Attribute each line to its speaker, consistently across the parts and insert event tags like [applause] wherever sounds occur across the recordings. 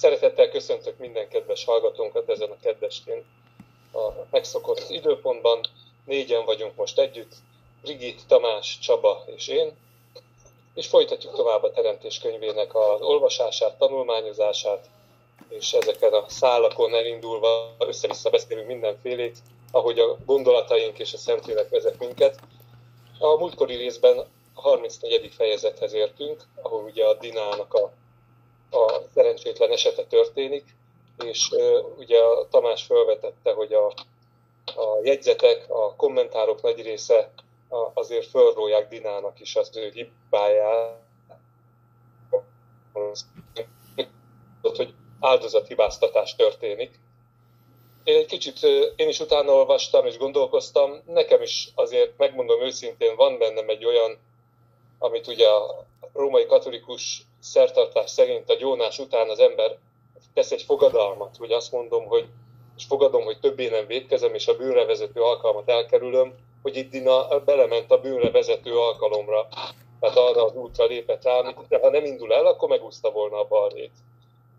Speaker 1: Szeretettel köszöntök minden kedves hallgatónkat ezen a kedvestén. A megszokott időpontban négyen vagyunk most együtt, Brigit, Tamás, Csaba és én, és folytatjuk tovább a Teremtés könyvének az olvasását, tanulmányozását, és ezeken a szálakon elindulva össze-vissza beszélünk mindenfélét, ahogy a gondolataink és a Szentlélek vezet minket. A múltkori részben a 34. fejezethez értünk, ahol ugye a Dinának a, a szerencsétlen esete történik, és ugye a Tamás felvetette, hogy a, a jegyzetek, a kommentárok nagy része azért fölrólják Dinának is az ő hibáját, hogy áldozathibáztatás történik. Én egy kicsit, én is utána olvastam és gondolkoztam, nekem is azért megmondom őszintén, van bennem egy olyan, amit ugye a római katolikus szertartás szerint a gyónás után az ember tesz egy fogadalmat, hogy azt mondom, hogy és fogadom, hogy többé nem védkezem, és a bűnre vezető alkalmat elkerülöm, hogy itt Dina belement a bűnre vezető alkalomra. Tehát arra az útra lépett rá, amit ha nem indul el, akkor megúszta volna a balrét.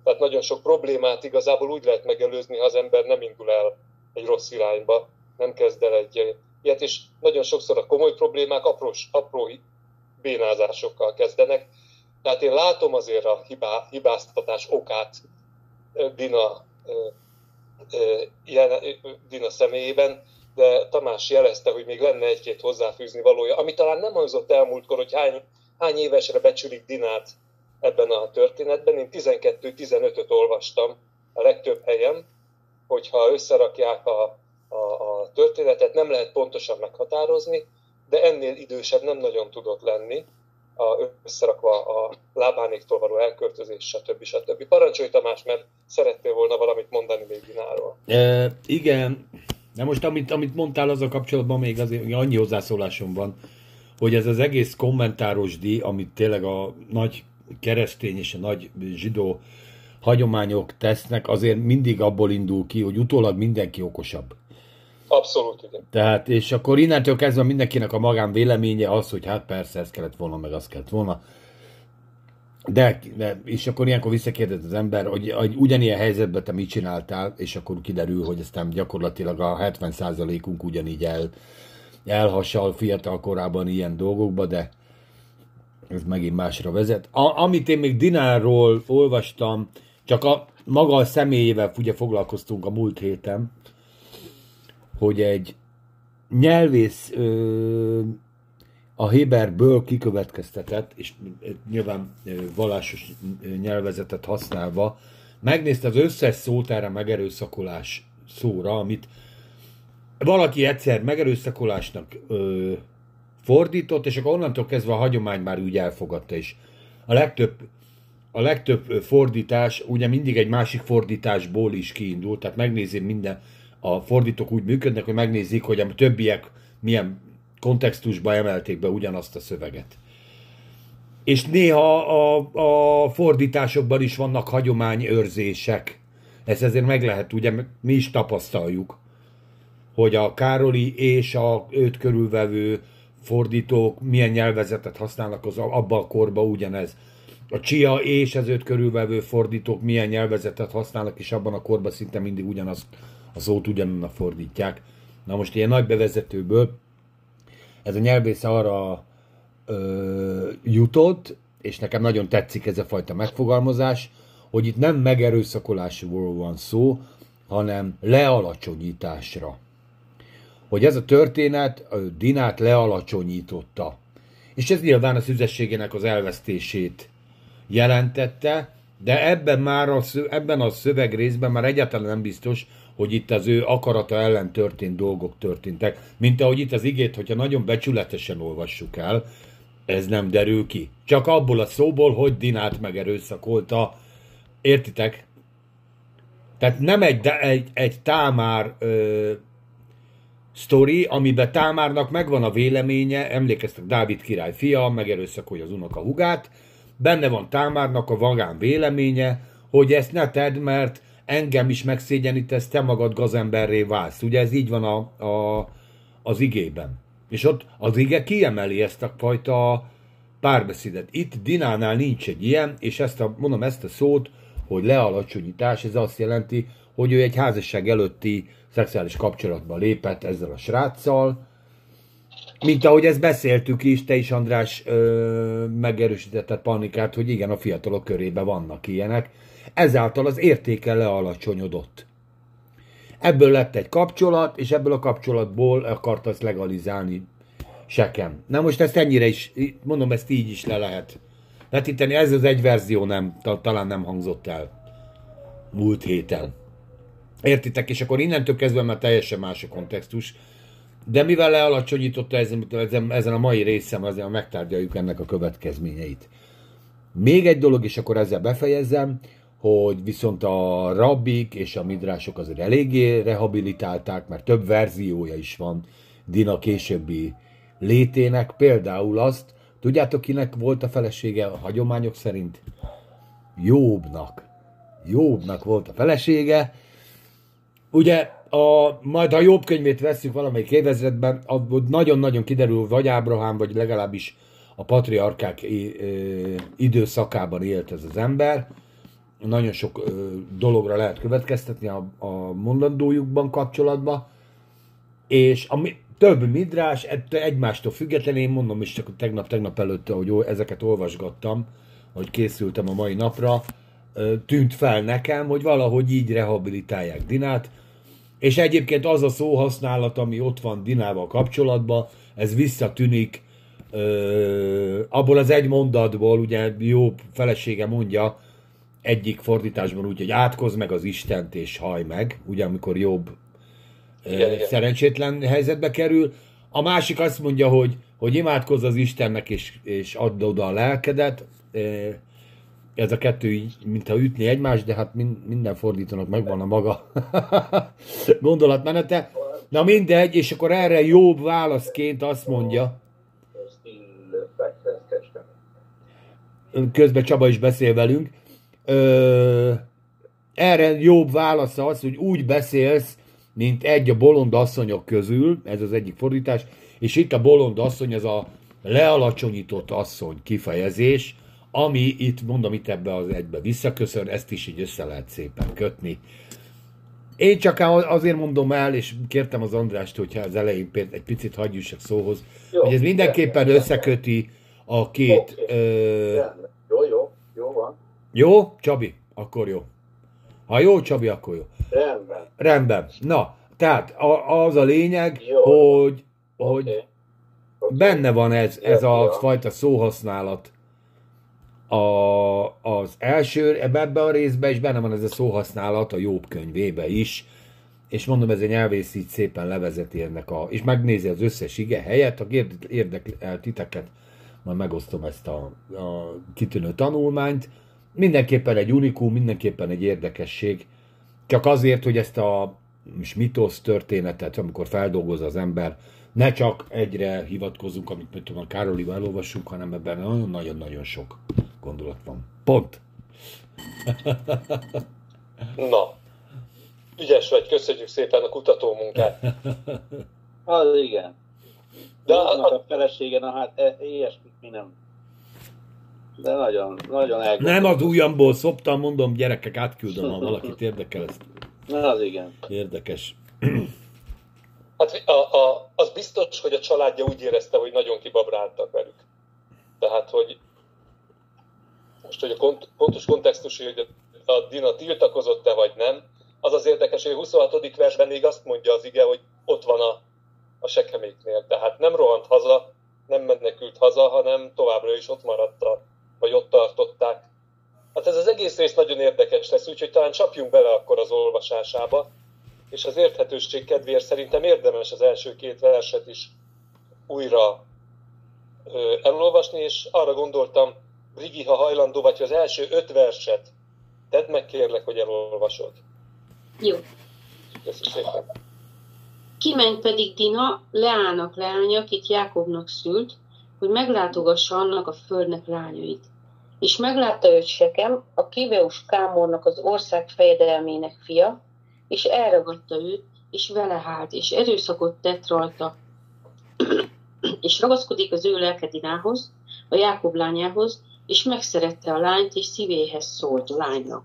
Speaker 1: Tehát nagyon sok problémát igazából úgy lehet megelőzni, ha az ember nem indul el egy rossz irányba, nem kezd el egy ilyet, és nagyon sokszor a komoly problémák apró, apró bénázásokkal kezdenek. Tehát én látom azért a hibá, hibáztatás okát Dina, Dina személyében, de Tamás jelezte, hogy még lenne egy-két hozzáfűzni valója, ami talán nem hangzott elmúltkor, hogy hány, hány évesre becsülik Dinát ebben a történetben. Én 12-15-öt olvastam a legtöbb helyen, hogyha összerakják a, a, a történetet, nem lehet pontosan meghatározni, de ennél idősebb nem nagyon tudott lenni, a, összerakva a lábánéktól való elköltözés, stb. stb. Parancsolj Tamás, mert szerettél volna valamit mondani még Dináról.
Speaker 2: E, igen, de most amit, amit mondtál az a kapcsolatban még azért annyi hozzászólásom van, hogy ez az egész kommentáros díj, amit tényleg a nagy keresztény és a nagy zsidó hagyományok tesznek, azért mindig abból indul ki, hogy utólag mindenki okosabb.
Speaker 1: Abszolút, igen.
Speaker 2: Tehát, és akkor innentől kezdve mindenkinek a magán véleménye az, hogy hát persze ez kellett volna, meg az kellett volna. De, de, és akkor ilyenkor visszakérdez az ember, hogy, hogy ugyanilyen helyzetben te mit csináltál, és akkor kiderül, hogy aztán gyakorlatilag a 70%-unk ugyanígy el, elhasal fiatal korában ilyen dolgokba, de ez megint másra vezet. A, amit én még Dinárról olvastam, csak a maga a személyével ugye foglalkoztunk a múlt héten, hogy egy nyelvész ö, a Héberből kikövetkeztetett, és nyilván vallásos nyelvezetet használva, megnézte az összes szót erre megerőszakolás szóra, amit valaki egyszer megerőszakolásnak ö, fordított, és akkor onnantól kezdve a hagyomány már úgy elfogadta is. A legtöbb, a legtöbb fordítás ugye mindig egy másik fordításból is kiindult, tehát megnézi minden, a fordítók úgy működnek, hogy megnézik, hogy a többiek milyen kontextusba emelték be ugyanazt a szöveget. És néha a, a fordításokban is vannak hagyományőrzések. Ez ezért meg lehet, ugye mi is tapasztaljuk, hogy a Károli és a őt körülvevő fordítók milyen nyelvezetet használnak az abban a korban ugyanez. A Csia és az őt körülvevő fordítók milyen nyelvezetet használnak, és abban a korban szinte mindig ugyanazt a szót ugyananna fordítják. Na most ilyen nagy bevezetőből ez a nyelvész arra ö, jutott, és nekem nagyon tetszik ez a fajta megfogalmazás, hogy itt nem megerőszakolásról van szó, hanem lealacsonyításra. Hogy ez a történet a Dinát lealacsonyította. És ez nyilván a szüzességének az elvesztését jelentette, de ebben már a, ebben a szövegrészben már egyáltalán nem biztos, hogy itt az ő akarata ellen történt dolgok történtek. Mint ahogy itt az igét, hogyha nagyon becsületesen olvassuk el, ez nem derül ki. Csak abból a szóból, hogy Dinát megerőszakolta. Értitek? Tehát nem egy, egy, egy támár ö, sztori, amiben Támárnak megvan a véleménye, emlékeztek Dávid király fia, megerőszakolja az unoka hugát, benne van Támárnak a vagán véleménye, hogy ezt ne tedd, mert engem is megszégyenítesz, te magad gazemberré válsz. Ugye ez így van a, a, az igében. És ott az ige kiemeli ezt a fajta párbeszédet. Itt Dinánál nincs egy ilyen, és ezt a, mondom ezt a szót, hogy lealacsonyítás, ez azt jelenti, hogy ő egy házasság előtti szexuális kapcsolatba lépett ezzel a sráccal, mint ahogy ezt beszéltük is, te is András ö, megerősítetted Panikát, hogy igen, a fiatalok körében vannak ilyenek. Ezáltal az értéke lealacsonyodott. Ebből lett egy kapcsolat, és ebből a kapcsolatból akarta ezt legalizálni sekem. Na most ezt ennyire is, mondom, ezt így is le lehet vetíteni. Ez az egy verzió nem, talán nem hangzott el múlt héten. Értitek? És akkor innentől kezdve már teljesen más a kontextus. De mivel lealacsonyította ezen, ezen a mai részem, azért megtárgyaljuk ennek a következményeit. Még egy dolog, és akkor ezzel befejezem, hogy viszont a rabbik és a midrások azért eléggé rehabilitálták, mert több verziója is van Dina későbbi létének, például azt, tudjátok kinek volt a felesége a hagyományok szerint? Jobbnak. Jobbnak volt a felesége. Ugye, a, majd ha jobb könyvét veszük valamelyik évezredben, nagyon-nagyon kiderül, vagy Ábrahám, vagy legalábbis a patriarkák időszakában élt ez az ember. Nagyon sok dologra lehet következtetni a, a mondandójukban kapcsolatban. És ami, több midrás, egymástól függetlenül, én mondom is csak tegnap-tegnap előtt, hogy ezeket olvasgattam, hogy készültem a mai napra, tűnt fel nekem, hogy valahogy így rehabilitálják Dinát, és egyébként az a szóhasználat, ami ott van Dinával kapcsolatban, ez visszatűnik ö, abból az egy mondatból, ugye jó felesége mondja egyik fordításban úgy, hogy átkozz meg az Istent és haj meg, ugye amikor jobb igen, igen. szerencsétlen helyzetbe kerül. A másik azt mondja, hogy, hogy imádkozz az Istennek, és, és add oda a lelkedet. Ez a kettő így, mintha ütni egymást, de hát minden fordítónak megvan a maga [laughs] gondolatmenete. Na mindegy, és akkor erre jobb válaszként azt mondja, közben Csaba is beszél velünk, ö, erre jobb válasz az, hogy úgy beszélsz, mint egy a bolond asszonyok közül, ez az egyik fordítás, és itt a bolond asszony, ez a lealacsonyított asszony kifejezés, ami itt, mondom, itt ebbe az egybe visszaköszön, ezt is így össze lehet szépen kötni. Én csak azért mondom el, és kértem az Andrást, hogyha az elején egy picit hagyjussak szóhoz, jó, hogy ez mindenképpen összeköti a két... Okay. Ö...
Speaker 3: Jó, jó, jó.
Speaker 2: Jó, Csabi? Akkor jó. Ha jó, Csabi, akkor jó.
Speaker 3: Rendben.
Speaker 2: Rendben. Na, tehát a, az a lényeg, jó. hogy, hogy okay. Okay. benne van ez, ez a ja. fajta szóhasználat a, az első, ebbe a részben, és benne van ez a szóhasználat a Jobb könyvébe is, és mondom, ez egy nyelvész így szépen levezeti ennek a, és megnézi az összes ige helyet, ha érdekel titeket, majd megosztom ezt a, a kitűnő tanulmányt, mindenképpen egy unikum, mindenképpen egy érdekesség, csak azért, hogy ezt a mitosz történetet, amikor feldolgoz az ember, ne csak egyre hivatkozunk, amit mit tudom, a Károlival elolvassunk, hanem ebben nagyon-nagyon-nagyon sok gondolat van. Pont. [laughs]
Speaker 1: Na, ügyes vagy, köszönjük szépen a kutató munkát. [laughs]
Speaker 3: Az igen. De a, a, a felesége, na hát e, ilyesmit mi nem de nagyon, nagyon elgondolom.
Speaker 2: Nem az ujjamból szoptam, mondom, gyerekek, átküldöm, ha valakit [laughs] érdekel ezt.
Speaker 3: Na, az igen.
Speaker 2: Érdekes.
Speaker 1: Hát a, a, az biztos, hogy a családja úgy érezte, hogy nagyon kibabráltak velük. Tehát, hogy most, hogy a kont, pontos kontextus, hogy a Dina tiltakozott-e vagy nem, az az érdekes, hogy a 26. versben még azt mondja az ige, hogy ott van a, a sekeméknél. Tehát nem rohant haza, nem menekült haza, hanem továbbra is ott maradt a, vagy ott tartották. Hát ez az egész rész nagyon érdekes lesz, úgyhogy talán csapjunk bele akkor az olvasásába, és az érthetőség kedvéért szerintem érdemes az első két verset is újra ö, elolvasni, és arra gondoltam, Brigi, ha hajlandó vagy, az első öt verset tedd meg kérlek, hogy elolvasod.
Speaker 4: Jó.
Speaker 1: Köszönöm szépen.
Speaker 4: Kiment pedig Dina, Leának leánya, akit Jákobnak szült, hogy meglátogassa annak a földnek lányait. És meglátta őt Sekem, a Kiveus Kámornak az ország fejedelmének fia, és elragadta őt, és vele hált, és erőszakot tett rajta, [clears throat] és ragaszkodik az ő lelkedinához, a Jákob lányához, és megszerette a lányt, és szívéhez szólt a lánynak.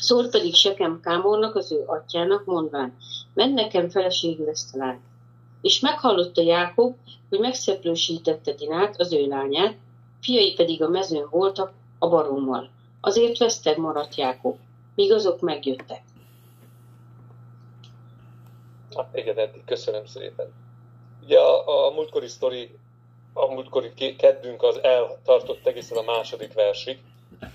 Speaker 4: Szólt pedig Sekem Kámornak, az ő atyának, mondván, menj nekem feleségül ezt a lányt. És meghallotta Jákob, hogy megszeplősítette Dinát, az ő lányát, fiai pedig a mezőn voltak a barommal. Azért veszteg maradt Jákob, míg azok megjöttek.
Speaker 1: Hát igen, eddig köszönöm szépen. Ugye a, a múltkori sztori, a múltkori kedvünk az eltartott egészen a második versig,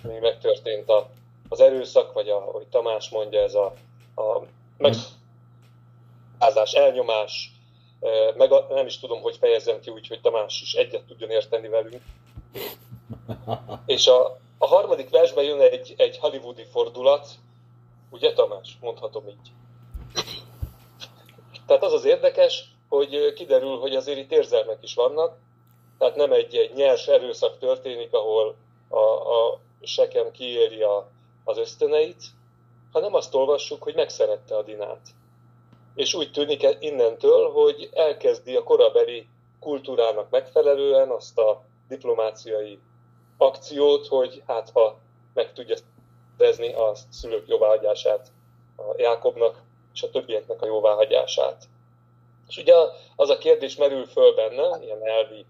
Speaker 1: ami megtörtént a, az erőszak, vagy ahogy Tamás mondja, ez a, a megázás, elnyomás, meg a, nem is tudom, hogy fejezzem ki úgy, hogy Tamás is egyet tudjon érteni velünk. [laughs] És a, a harmadik versben jön egy, egy hollywoodi fordulat, ugye Tamás, mondhatom így. Tehát az az érdekes, hogy kiderül, hogy azért itt érzelmek is vannak, tehát nem egy, egy nyers erőszak történik, ahol a, a sekem kiéri a, az ösztöneit, hanem azt olvassuk, hogy megszerette a Dinát. És úgy tűnik innentől, hogy elkezdi a korabeli kultúrának megfelelően azt a diplomáciai akciót, hogy hát ha meg tudja szerezni a szülők jóváhagyását a Jákobnak és a többieknek a jóváhagyását. És ugye az a kérdés merül föl benne, ilyen elvi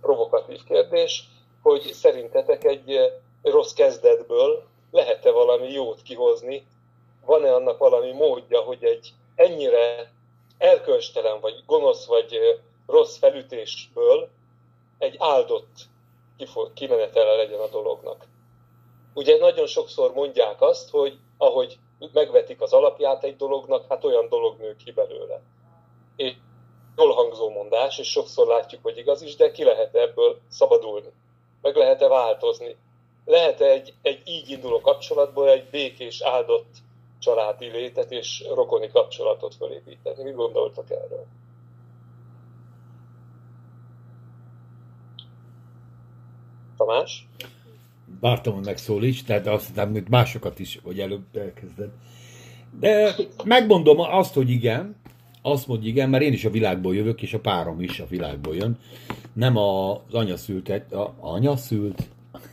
Speaker 1: provokatív kérdés, hogy szerintetek egy rossz kezdetből lehet-e valami jót kihozni, van-e annak valami módja, hogy egy ennyire erkölcstelen, vagy gonosz, vagy rossz felütésből egy áldott kimenetele legyen a dolognak. Ugye nagyon sokszor mondják azt, hogy ahogy megvetik az alapját egy dolognak, hát olyan dolog nő ki belőle. És jól hangzó mondás, és sokszor látjuk, hogy igaz is, de ki lehet ebből szabadulni? Meg lehet-e változni? Lehet-e egy, egy így induló kapcsolatból egy békés, áldott családi létet és rokoni kapcsolatot felépíteni? Mit gondoltak erről? Tamás?
Speaker 2: Vártam, hogy megszólíts, tehát azt hiszem, hogy másokat is, hogy előbb elkezded. De megmondom azt, hogy igen, azt mondja igen, mert én is a világból jövök, és a párom is a világból jön. Nem az anya szült, a anya szült?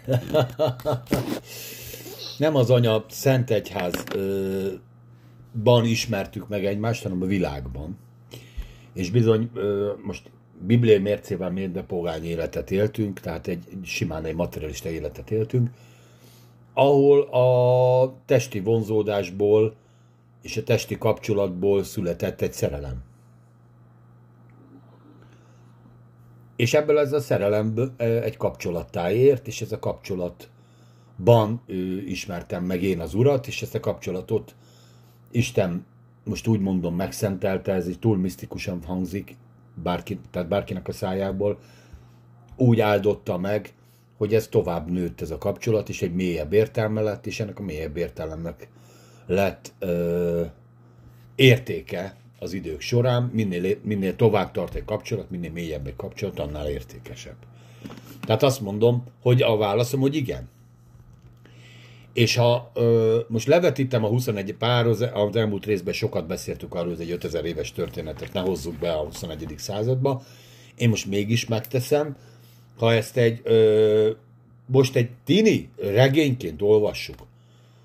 Speaker 2: [laughs] nem az anya Szent Egyházban ismertük meg egymást, hanem a világban. És bizony most bibliai mércével mérve pogány életet éltünk, tehát egy simán egy materialista életet éltünk, ahol a testi vonzódásból és a testi kapcsolatból született egy szerelem. És ebből ez a szerelem egy kapcsolattá ért, és ez a kapcsolatban ismertem meg én az urat, és ezt a kapcsolatot Isten most úgy mondom megszentelte, ez egy túl misztikusan hangzik, bárki, tehát bárkinek a szájából, úgy áldotta meg, hogy ez tovább nőtt ez a kapcsolat, és egy mélyebb értelme lett, és ennek a mélyebb értelemnek lett ö, értéke az idők során, minél, minél tovább tart egy kapcsolat, minél mélyebb egy kapcsolat, annál értékesebb. Tehát azt mondom, hogy a válaszom, hogy igen. És ha ö, most levetítem a 21 pár, az, az elmúlt részben sokat beszéltük arról, hogy egy 5000 éves történetet ne hozzuk be a 21. századba, én most mégis megteszem, ha ezt egy ö, most egy tini regényként olvassuk,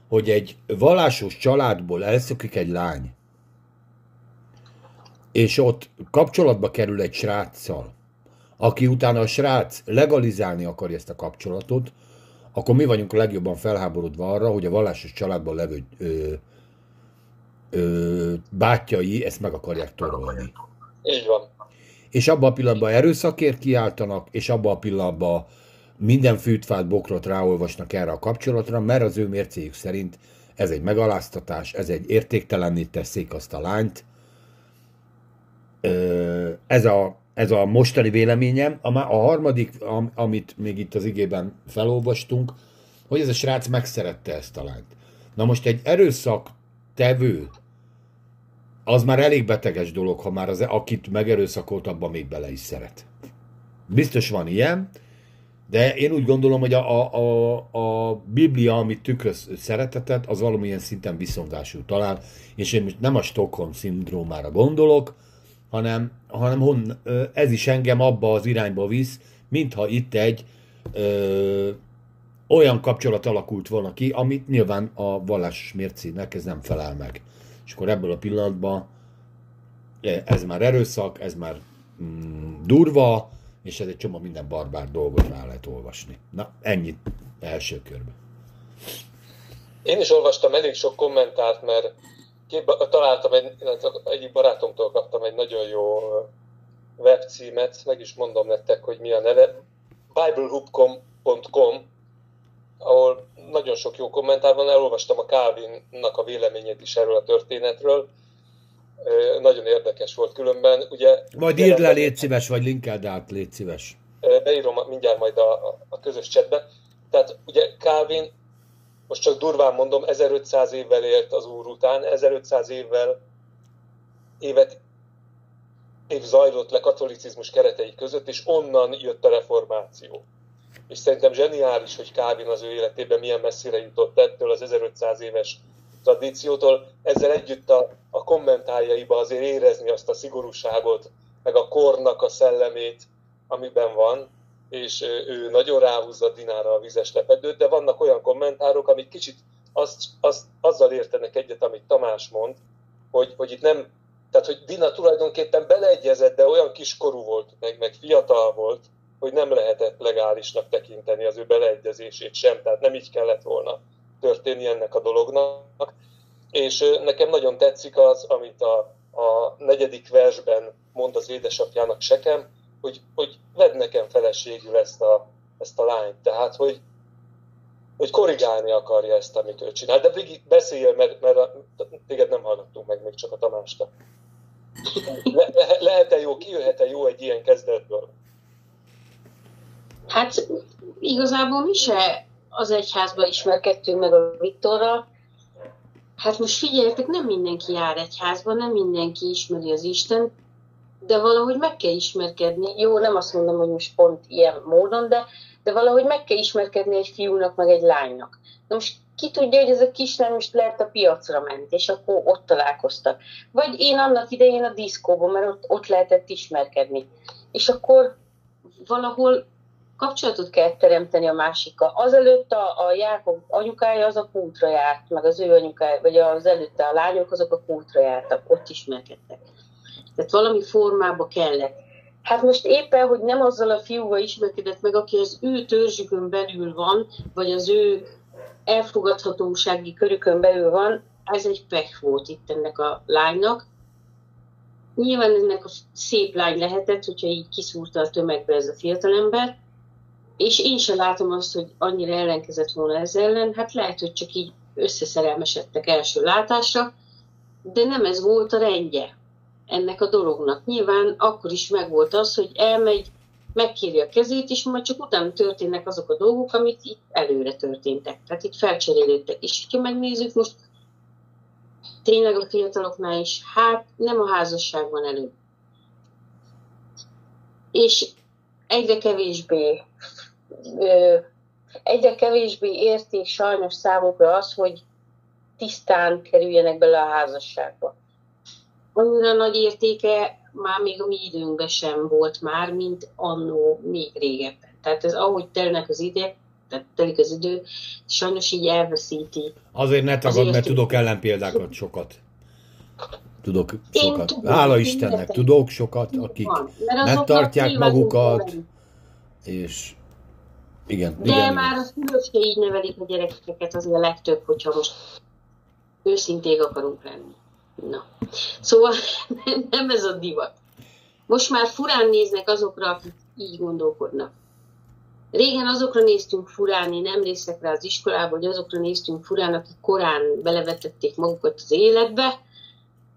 Speaker 2: hogy egy vallásos családból elszökik egy lány, és ott kapcsolatba kerül egy sráccal, aki utána a srác legalizálni akarja ezt a kapcsolatot, akkor mi vagyunk a legjobban felháborodva arra, hogy a vallásos családban levő ö, ö, bátyai ezt meg akarják torolni.
Speaker 1: Így van.
Speaker 2: És abban a pillanatban erőszakért kiáltanak, és abban a pillanatban minden fűtfát, bokrot ráolvasnak erre a kapcsolatra, mert az ő mércéjük szerint ez egy megaláztatás, ez egy értéktelenné teszik azt a lányt. Ez a, ez a mostani véleményem. A, a harmadik, amit még itt az igében felolvastunk, hogy ez a srác megszerette ezt a lányt. Na most egy erőszak tevő, az már elég beteges dolog, ha már az, akit megerőszakolt, abban még bele is szeret. Biztos van ilyen, de én úgy gondolom, hogy a, a, a, a Biblia, amit tükröz szeretetet, az valamilyen szinten viszongásul talál, és én most nem a Stockholm szindrómára gondolok, hanem, hanem hon, ez is engem abba az irányba visz, mintha itt egy ö, olyan kapcsolat alakult volna ki, amit nyilván a vallásos mércének ez nem felel meg. És akkor ebből a pillanatban ez már erőszak, ez már mm, durva, és ez egy csomó minden barbár dolgot rá lehet olvasni. Na, ennyit első körben.
Speaker 1: Én is olvastam elég sok kommentárt, mert találtam egy, egyik barátomtól kaptam egy nagyon jó webcímet, meg is mondom nektek, hogy mi a neve, biblehub.com, ahol nagyon sok jó kommentár van, elolvastam a Calvinnak a véleményét is erről a történetről, nagyon érdekes volt különben. Ugye,
Speaker 2: Majd írd le, légy szíves, vagy linkeld át, légy szíves.
Speaker 1: Beírom mindjárt majd a, a közös csetbe. Tehát ugye Calvin, most csak durván mondom, 1500 évvel élt az Úr után, 1500 évvel évet év zajlott le katolicizmus keretei között, és onnan jött a reformáció. És szerintem zseniális, hogy Calvin az ő életében milyen messzire jutott ettől az 1500 éves tradíciótól, ezzel együtt a, a kommentárjaiba azért érezni azt a szigorúságot, meg a kornak a szellemét, amiben van, és ő nagyon ráhúzza Dinára a vizes lepedőt, de vannak olyan kommentárok, amik kicsit azt, azt, azzal értenek egyet, amit Tamás mond, hogy, hogy itt nem, tehát hogy Dina tulajdonképpen beleegyezett, de olyan kiskorú volt, meg, meg fiatal volt, hogy nem lehetett legálisnak tekinteni az ő beleegyezését sem, tehát nem így kellett volna történni ennek a dolognak. És nekem nagyon tetszik az, amit a, a negyedik versben mond az édesapjának Sekem, hogy, hogy vedd nekem feleségül ezt a, ezt a lányt. Tehát, hogy, hogy korrigálni akarja ezt, amit ő csinál. De Brigi, beszéljél, mert, mert a, téged nem hallgattunk meg, még csak a Tamásta. Le, le, lehet-e jó, kijöhet-e jó egy ilyen kezdetből?
Speaker 4: Hát igazából mi se az egyházba ismerkedtünk meg a Viktorral. Hát most figyeljetek, nem mindenki jár egyházba, nem mindenki ismeri az Isten, de valahogy meg kell ismerkedni. Jó, nem azt mondom, hogy most pont ilyen módon, de, de valahogy meg kell ismerkedni egy fiúnak, meg egy lánynak. Na most ki tudja, hogy ez a kislány most lehet a piacra ment, és akkor ott találkoztak. Vagy én annak idején a diszkóban, mert ott, ott lehetett ismerkedni. És akkor valahol kapcsolatot kell teremteni a másikkal. Azelőtt a, a Jákob anyukája az a kútra járt, meg az ő anyukája, vagy az előtte a lányok azok a kútra jártak, ott ismerkedtek. Tehát valami formába kellett. Hát most éppen, hogy nem azzal a fiúval ismerkedett meg, aki az ő törzsükön belül van, vagy az ő elfogadhatósági körükön belül van, ez egy pech volt itt ennek a lánynak. Nyilván ennek a szép lány lehetett, hogyha így kiszúrta a tömegbe ez a fiatalember, és én sem látom azt, hogy annyira ellenkezett volna ez ellen, hát lehet, hogy csak így összeszerelmesedtek első látásra, de nem ez volt a rendje ennek a dolognak. Nyilván akkor is megvolt az, hogy elmegy, megkéri a kezét, és majd csak utána történnek azok a dolgok, amit itt előre történtek. Tehát itt felcserélődtek. És ha megnézzük most tényleg a fiataloknál is, hát nem a házasság van elő. És egyre kevésbé egyre kevésbé érték sajnos számukra az, hogy tisztán kerüljenek bele a házasságba. Annyira nagy értéke már még a mi időnkben sem volt már, mint annó még régebben. Tehát ez ahogy telnek az ide, tehát telik az idő, sajnos így elveszíti.
Speaker 2: Azért ne tagad, mert tudok ellenpéldákat sokat. Tudok sokat. Tudom, Hála Istennek, tudok sokat, akik megtartják magukat, és igen.
Speaker 4: De
Speaker 2: igen,
Speaker 4: már igen. a szülők így nevelik a gyerekeket, azért a legtöbb, hogyha most őszinték akarunk lenni. Na. Szóval [laughs] nem ez a divat. Most már furán néznek azokra, akik így gondolkodnak. Régen azokra néztünk furán, én emlékszek rá az iskolába, hogy azokra néztünk furán, akik korán belevetették magukat az életbe.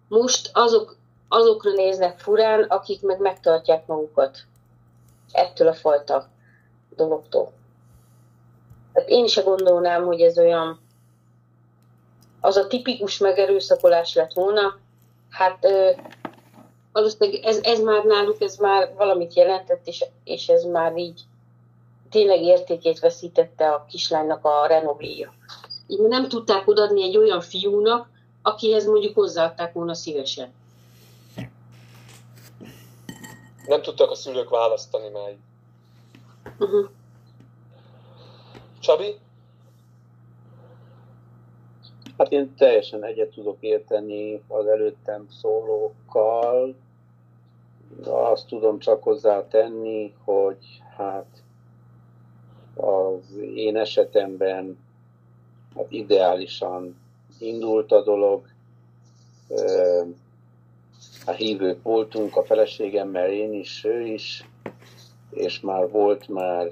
Speaker 4: Most azok, azokra néznek furán, akik meg megtartják magukat ettől a fajta dologtól. Tehát én se gondolnám, hogy ez olyan, az a tipikus megerőszakolás lett volna, hát ö, valószínűleg ez, ez már náluk, ez már valamit jelentett, és, és ez már így tényleg értékét veszítette a kislánynak a renovéja. Így nem tudták odaadni egy olyan fiúnak, akihez mondjuk hozzáadták volna szívesen.
Speaker 1: Nem tudtak a szülők választani már. Uh-huh. Csabi?
Speaker 3: Hát én teljesen egyet tudok érteni az előttem szólókkal. Azt tudom csak hozzá tenni, hogy hát az én esetemben hát ideálisan indult a dolog. A hívők voltunk a feleségemmel, én is, ő is, és már volt már,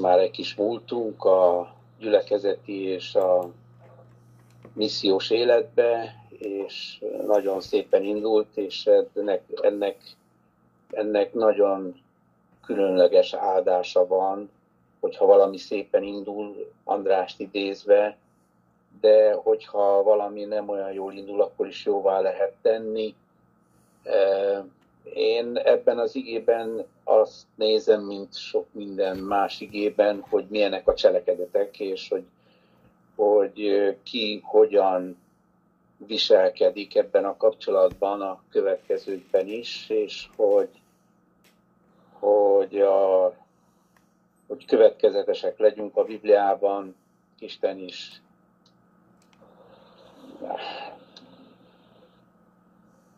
Speaker 3: már egy kis múltunk a gyülekezeti és a missziós életbe, és nagyon szépen indult, és ennek, ennek, ennek nagyon különleges áldása van, hogyha valami szépen indul, Andrást idézve, de hogyha valami nem olyan jól indul, akkor is jóvá lehet tenni. Én ebben az igében azt nézem, mint sok minden más igében, hogy milyenek a cselekedetek, és hogy, hogy ki hogyan viselkedik ebben a kapcsolatban a következőkben is, és hogy, hogy, a, hogy következetesek legyünk a Bibliában, Isten is.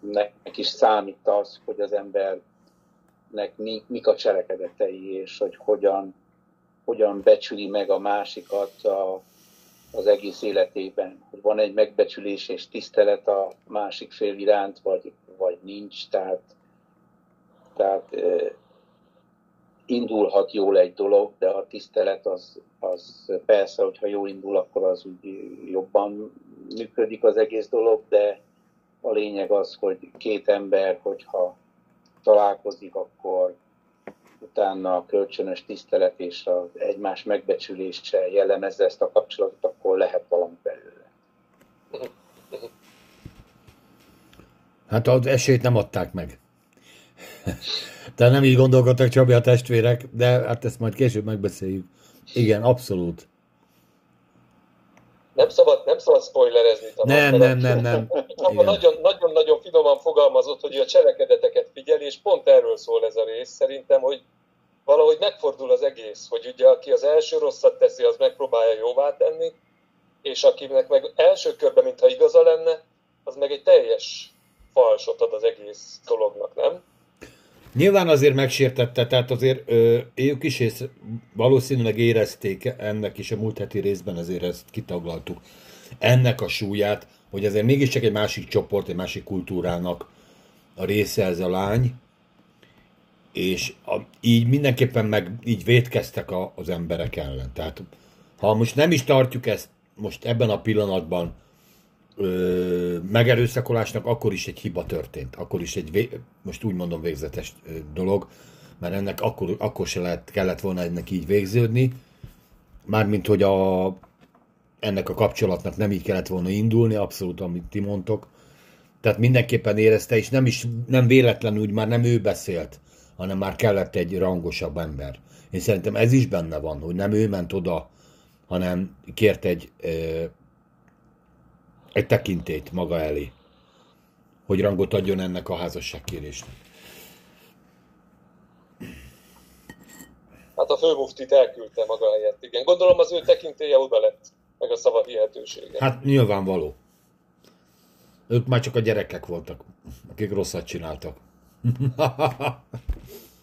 Speaker 3: Nek is számít az, hogy az embernek mi, mik a cselekedetei, és hogy hogyan, hogyan becsüli meg a másikat a, az egész életében. Hogy van egy megbecsülés és tisztelet a másik fél iránt, vagy, vagy nincs. Tehát, tehát indulhat jól egy dolog, de a tisztelet az, az persze, hogyha jó indul, akkor az úgy jobban működik az egész dolog, de a lényeg az, hogy két ember, hogyha találkozik, akkor utána a kölcsönös tisztelet és az egymás megbecsülése jellemezze ezt a kapcsolatot, akkor lehet valami belőle.
Speaker 2: Hát az esélyt nem adták meg. De nem így gondolkodtak Csabi a testvérek, de hát ezt majd később megbeszéljük. Igen, abszolút.
Speaker 1: Nem szabad, nem szabad spoilerezni.
Speaker 2: Nem, nem, nem, nem.
Speaker 1: Nagyon-nagyon finoman fogalmazott, hogy a cselekedeteket figyeli, és pont erről szól ez a rész. Szerintem, hogy valahogy megfordul az egész, hogy ugye aki az első rosszat teszi, az megpróbálja jóvá tenni, és akinek meg első körben, mintha igaza lenne, az meg egy teljes falsot ad az egész dolognak, nem?
Speaker 2: Nyilván azért megsértette, tehát azért ö, ők is és valószínűleg érezték ennek is a múlt heti részben, azért ezt kitaglaltuk, ennek a súlyát, hogy azért mégiscsak egy másik csoport, egy másik kultúrának a része ez a lány, és a, így mindenképpen meg így védkeztek a, az emberek ellen. Tehát ha most nem is tartjuk ezt most ebben a pillanatban ö, megerőszakolásnak, akkor is egy hiba történt. Akkor is egy, vé, most úgy mondom végzetes ö, dolog, mert ennek akkor, akkor se lehet, kellett volna ennek így végződni. Mármint, hogy a, ennek a kapcsolatnak nem így kellett volna indulni, abszolút, amit ti mondtok. Tehát mindenképpen érezte, és nem is nem véletlenül úgy már nem ő beszélt, hanem már kellett egy rangosabb ember. Én szerintem ez is benne van, hogy nem ő ment oda, hanem kért egy egy tekintét maga elé, hogy rangot adjon ennek a házasságkérésnek.
Speaker 1: Hát a főmuftit elküldte maga helyett, igen. Gondolom az ő tekintélye oda lett, meg a szava hihetősége.
Speaker 2: Hát nyilvánvaló. Ők már csak a gyerekek voltak, akik rosszat csináltak. [laughs]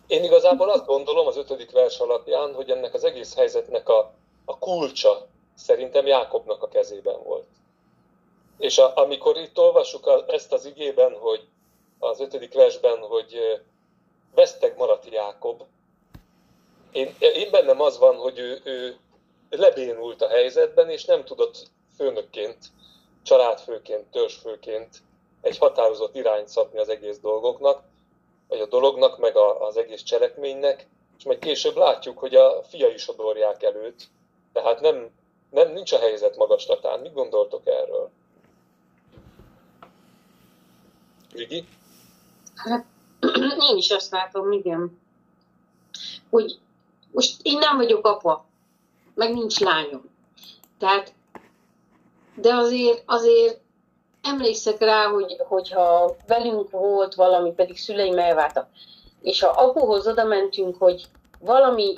Speaker 1: Én igazából azt gondolom az ötödik vers alapján, hogy ennek az egész helyzetnek a, a kulcsa szerintem Jákobnak a kezében volt. És a, amikor itt olvassuk a, ezt az igében, hogy az ötödik versben, hogy veszteg maradt Jákob, én, én bennem az van, hogy ő, ő lebénult a helyzetben, és nem tudott főnökként, családfőként, törzsfőként egy határozott irányt szabni az egész dolgoknak, vagy a dolognak, meg a, az egész cselekménynek, és majd később látjuk, hogy a fiai sodorják előtt, tehát nem, nem nincs a helyzet magaslatán. Mit gondoltok erről? Vigi?
Speaker 4: Hát [clears throat] én is azt látom, igen. Hogy most én nem vagyok apa, meg nincs lányom. Tehát, de azért, azért emlékszek rá, hogy, hogyha velünk volt valami, pedig szüleim elváltak, és ha apuhoz oda mentünk, hogy valami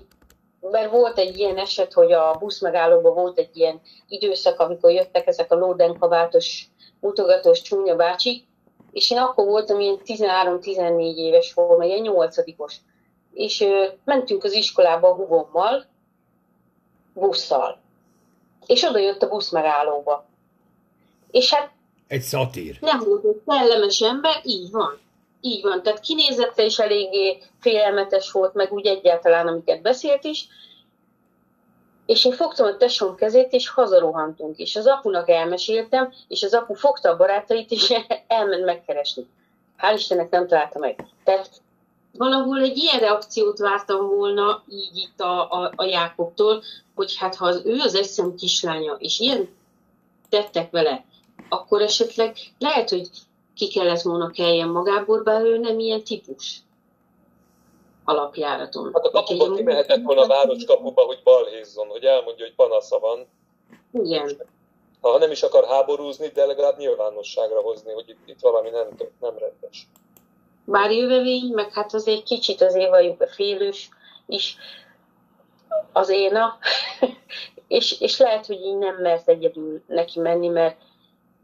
Speaker 4: mert volt egy ilyen eset, hogy a buszmegállóban volt egy ilyen időszak, amikor jöttek ezek a lódenkabátos, mutogatós csúnya bácsik, és én akkor voltam ilyen 13-14 éves voltam, ilyen nyolcadikos. És ö, mentünk az iskolába a hugommal, busszal. És oda jött a busz megállóba. És hát
Speaker 2: Egy szatír.
Speaker 4: nem volt egy kellemes ember, így van. Így van, tehát kinézette is eléggé félelmetes volt, meg úgy egyáltalán, amiket beszélt is. És én fogtam a tesóm kezét, és hazarohantunk. És az apunak elmeséltem, és az apu fogta a barátait, és [laughs] elment megkeresni. Hál' Istennek nem találta meg. Tehát valahol egy ilyen reakciót vártam volna így itt a, a, a Jákobtól, hogy hát ha az, ő az eszem kislánya, és ilyen tettek vele, akkor esetleg lehet, hogy ki kellett volna keljen magából, bár ő nem ilyen típus alapjáraton.
Speaker 1: Hát a kapuba kimehetett volna a városkapuba, hogy balhézzon, hogy elmondja, hogy panasza van.
Speaker 4: Igen.
Speaker 1: Ha nem is akar háborúzni, de legalább nyilvánosságra hozni, hogy itt, itt valami nem, nem rendes.
Speaker 4: Bár jövevény, meg hát azért kicsit azért vagyunk a félős is az éna, [laughs] és, és lehet, hogy így nem mert egyedül neki menni, mert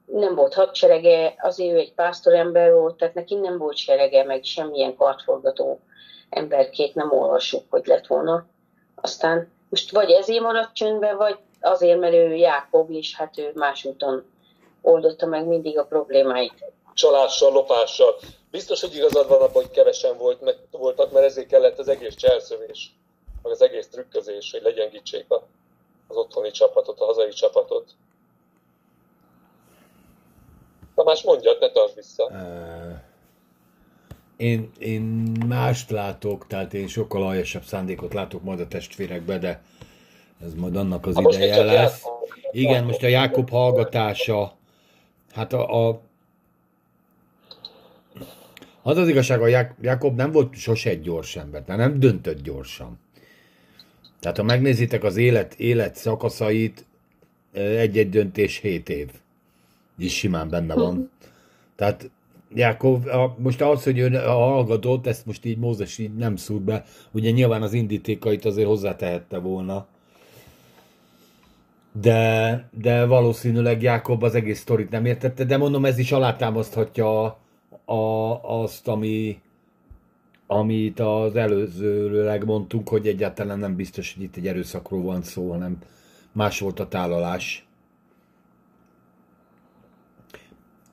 Speaker 4: nem volt hadserege, azért ő egy pásztorember volt, tehát neki nem volt serege, meg semmilyen kartforgató emberkét nem olvassuk, hogy lett volna. Aztán most vagy ezért maradt csöndben, vagy azért, mert ő Jákob, és hát ő más úton oldotta meg mindig a problémáit.
Speaker 1: Csalással, lopással. Biztos, hogy igazad van abban, hogy kevesen volt, meg, voltak, mert ezért kellett az egész cselszövés, meg az egész trükközés, hogy legyengítsék a, az otthoni csapatot, a hazai csapatot. Tamás mondjad, ne tartsd vissza.
Speaker 2: Ö, Én, én mást látok, tehát én sokkal aljasabb szándékot látok majd a testvérekbe, de ez majd annak az
Speaker 1: Ha
Speaker 2: ideje lesz.
Speaker 1: Jákob-
Speaker 2: Igen, most a Jákob hallgatása, hát a, a az az igazság, hogy Jak- Jákob nem volt sose egy gyors ember, tehát nem döntött gyorsan. Tehát ha megnézitek az élet, élet szakaszait, egy-egy döntés 7 év. És simán benne van. Tehát Jákob, a, most az, hogy ő hallgatott, ezt most így Mózes így nem szúr be, ugye nyilván az indítékait azért hozzátehette volna, de, de valószínűleg Jákob az egész sztorit nem értette, de mondom, ez is alátámaszthatja a, a, azt, ami, amit az előzőleg mondtunk, hogy egyáltalán nem biztos, hogy itt egy erőszakról van szó, hanem más volt a tálalás.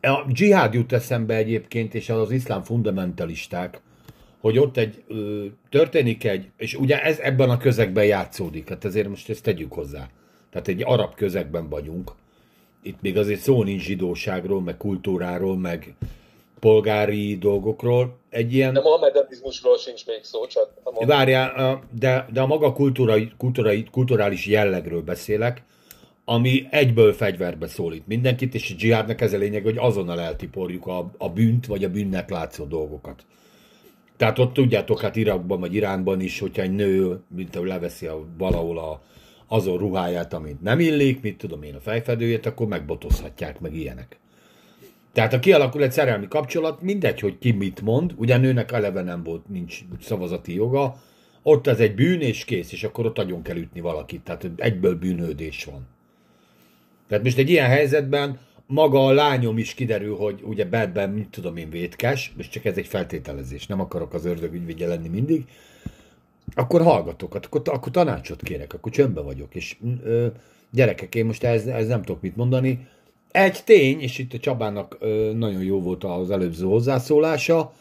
Speaker 2: A dzsihád jut eszembe egyébként, és az iszlám fundamentalisták, hogy ott egy, ö, történik egy, és ugye ez ebben a közegben játszódik, hát ezért most ezt tegyük hozzá. Tehát egy arab közegben vagyunk. Itt még azért szó nincs zsidóságról, meg kultúráról, meg polgári dolgokról. Egy ilyen...
Speaker 1: De mohamedizmusról sincs még szó, csak a
Speaker 2: Várjál, de, de a maga kultúrai, kultúrai, kulturális jellegről beszélek, ami egyből fegyverbe szólít mindenkit, és a dzsihádnak ez a lényeg, hogy azonnal eltiporjuk a, a bűnt, vagy a bűnnek látszó dolgokat. Tehát ott tudjátok, hát Irakban, vagy Iránban is, hogyha egy nő, mint ahogy leveszi a, valahol a, azon ruháját, amit nem illik, mit tudom én, a fejfedőjét, akkor megbotozhatják, meg ilyenek. Tehát ha kialakul egy szerelmi kapcsolat, mindegy, hogy ki mit mond, ugye nőnek eleve nem volt, nincs szavazati joga, ott ez egy bűn és kész, és akkor ott agyon kell ütni valakit, tehát egyből bűnődés van. Tehát most egy ilyen helyzetben maga a lányom is kiderül, hogy ugye bedben, mit tudom én, vétkes, és csak ez egy feltételezés, nem akarok az ördög ügyvédje lenni mindig, akkor hallgatok, akkor, akkor tanácsot kérek, akkor csöndbe vagyok, és ö, gyerekek, én most ez, ez nem tudok mit mondani. Egy tény, és itt a Csabának ö, nagyon jó volt az előző hozzászólása,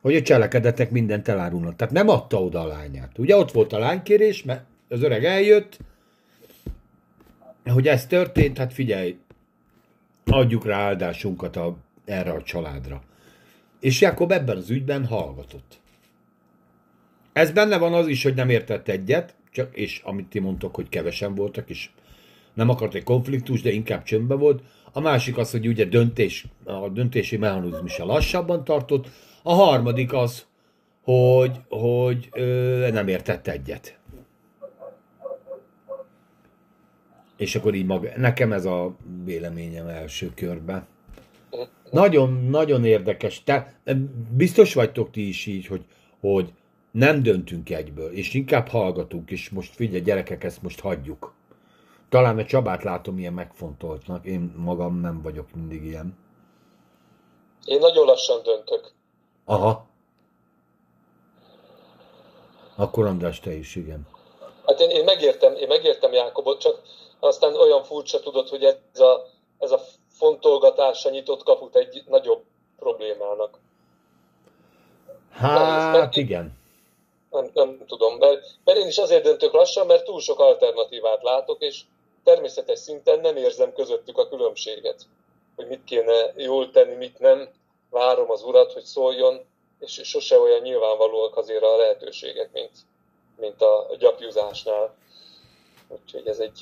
Speaker 2: hogy a cselekedetek mindent elárulnak. Tehát nem adta oda a lányát. Ugye ott volt a lánykérés, mert az öreg eljött, hogy ez történt, hát figyelj, adjuk rá áldásunkat a, erre a családra. És Jakob ebben az ügyben hallgatott. Ez benne van az is, hogy nem értett egyet, csak, és amit ti mondtok, hogy kevesen voltak, és nem akart egy konfliktus, de inkább csöndbe volt. A másik az, hogy ugye döntés, a döntési mechanizmusa lassabban tartott. A harmadik az, hogy, hogy ö, nem értett egyet. És akkor így maga, nekem ez a véleményem első körben. Nagyon, nagyon érdekes. Te, biztos vagytok ti is így, hogy, hogy nem döntünk egyből, és inkább hallgatunk, és most figyelj, gyerekek, ezt most hagyjuk. Talán a Csabát látom ilyen megfontoltnak, én magam nem vagyok mindig ilyen.
Speaker 1: Én nagyon lassan döntök.
Speaker 2: Aha. Akkor András, te is, igen.
Speaker 1: Hát én, én, megértem, én megértem Jákobot, csak aztán olyan furcsa tudod, hogy ez a, ez a fontolgatása nyitott kaput egy nagyobb problémának.
Speaker 2: Hát mert, igen.
Speaker 1: Nem, nem tudom, mert, mert én is azért döntök lassan, mert túl sok alternatívát látok, és természetes szinten nem érzem közöttük a különbséget, hogy mit kéne jól tenni, mit nem. Várom az urat, hogy szóljon, és sose olyan nyilvánvalóak azért a lehetőségek, mint, mint a gyapjúzásnál. Úgyhogy ez egy...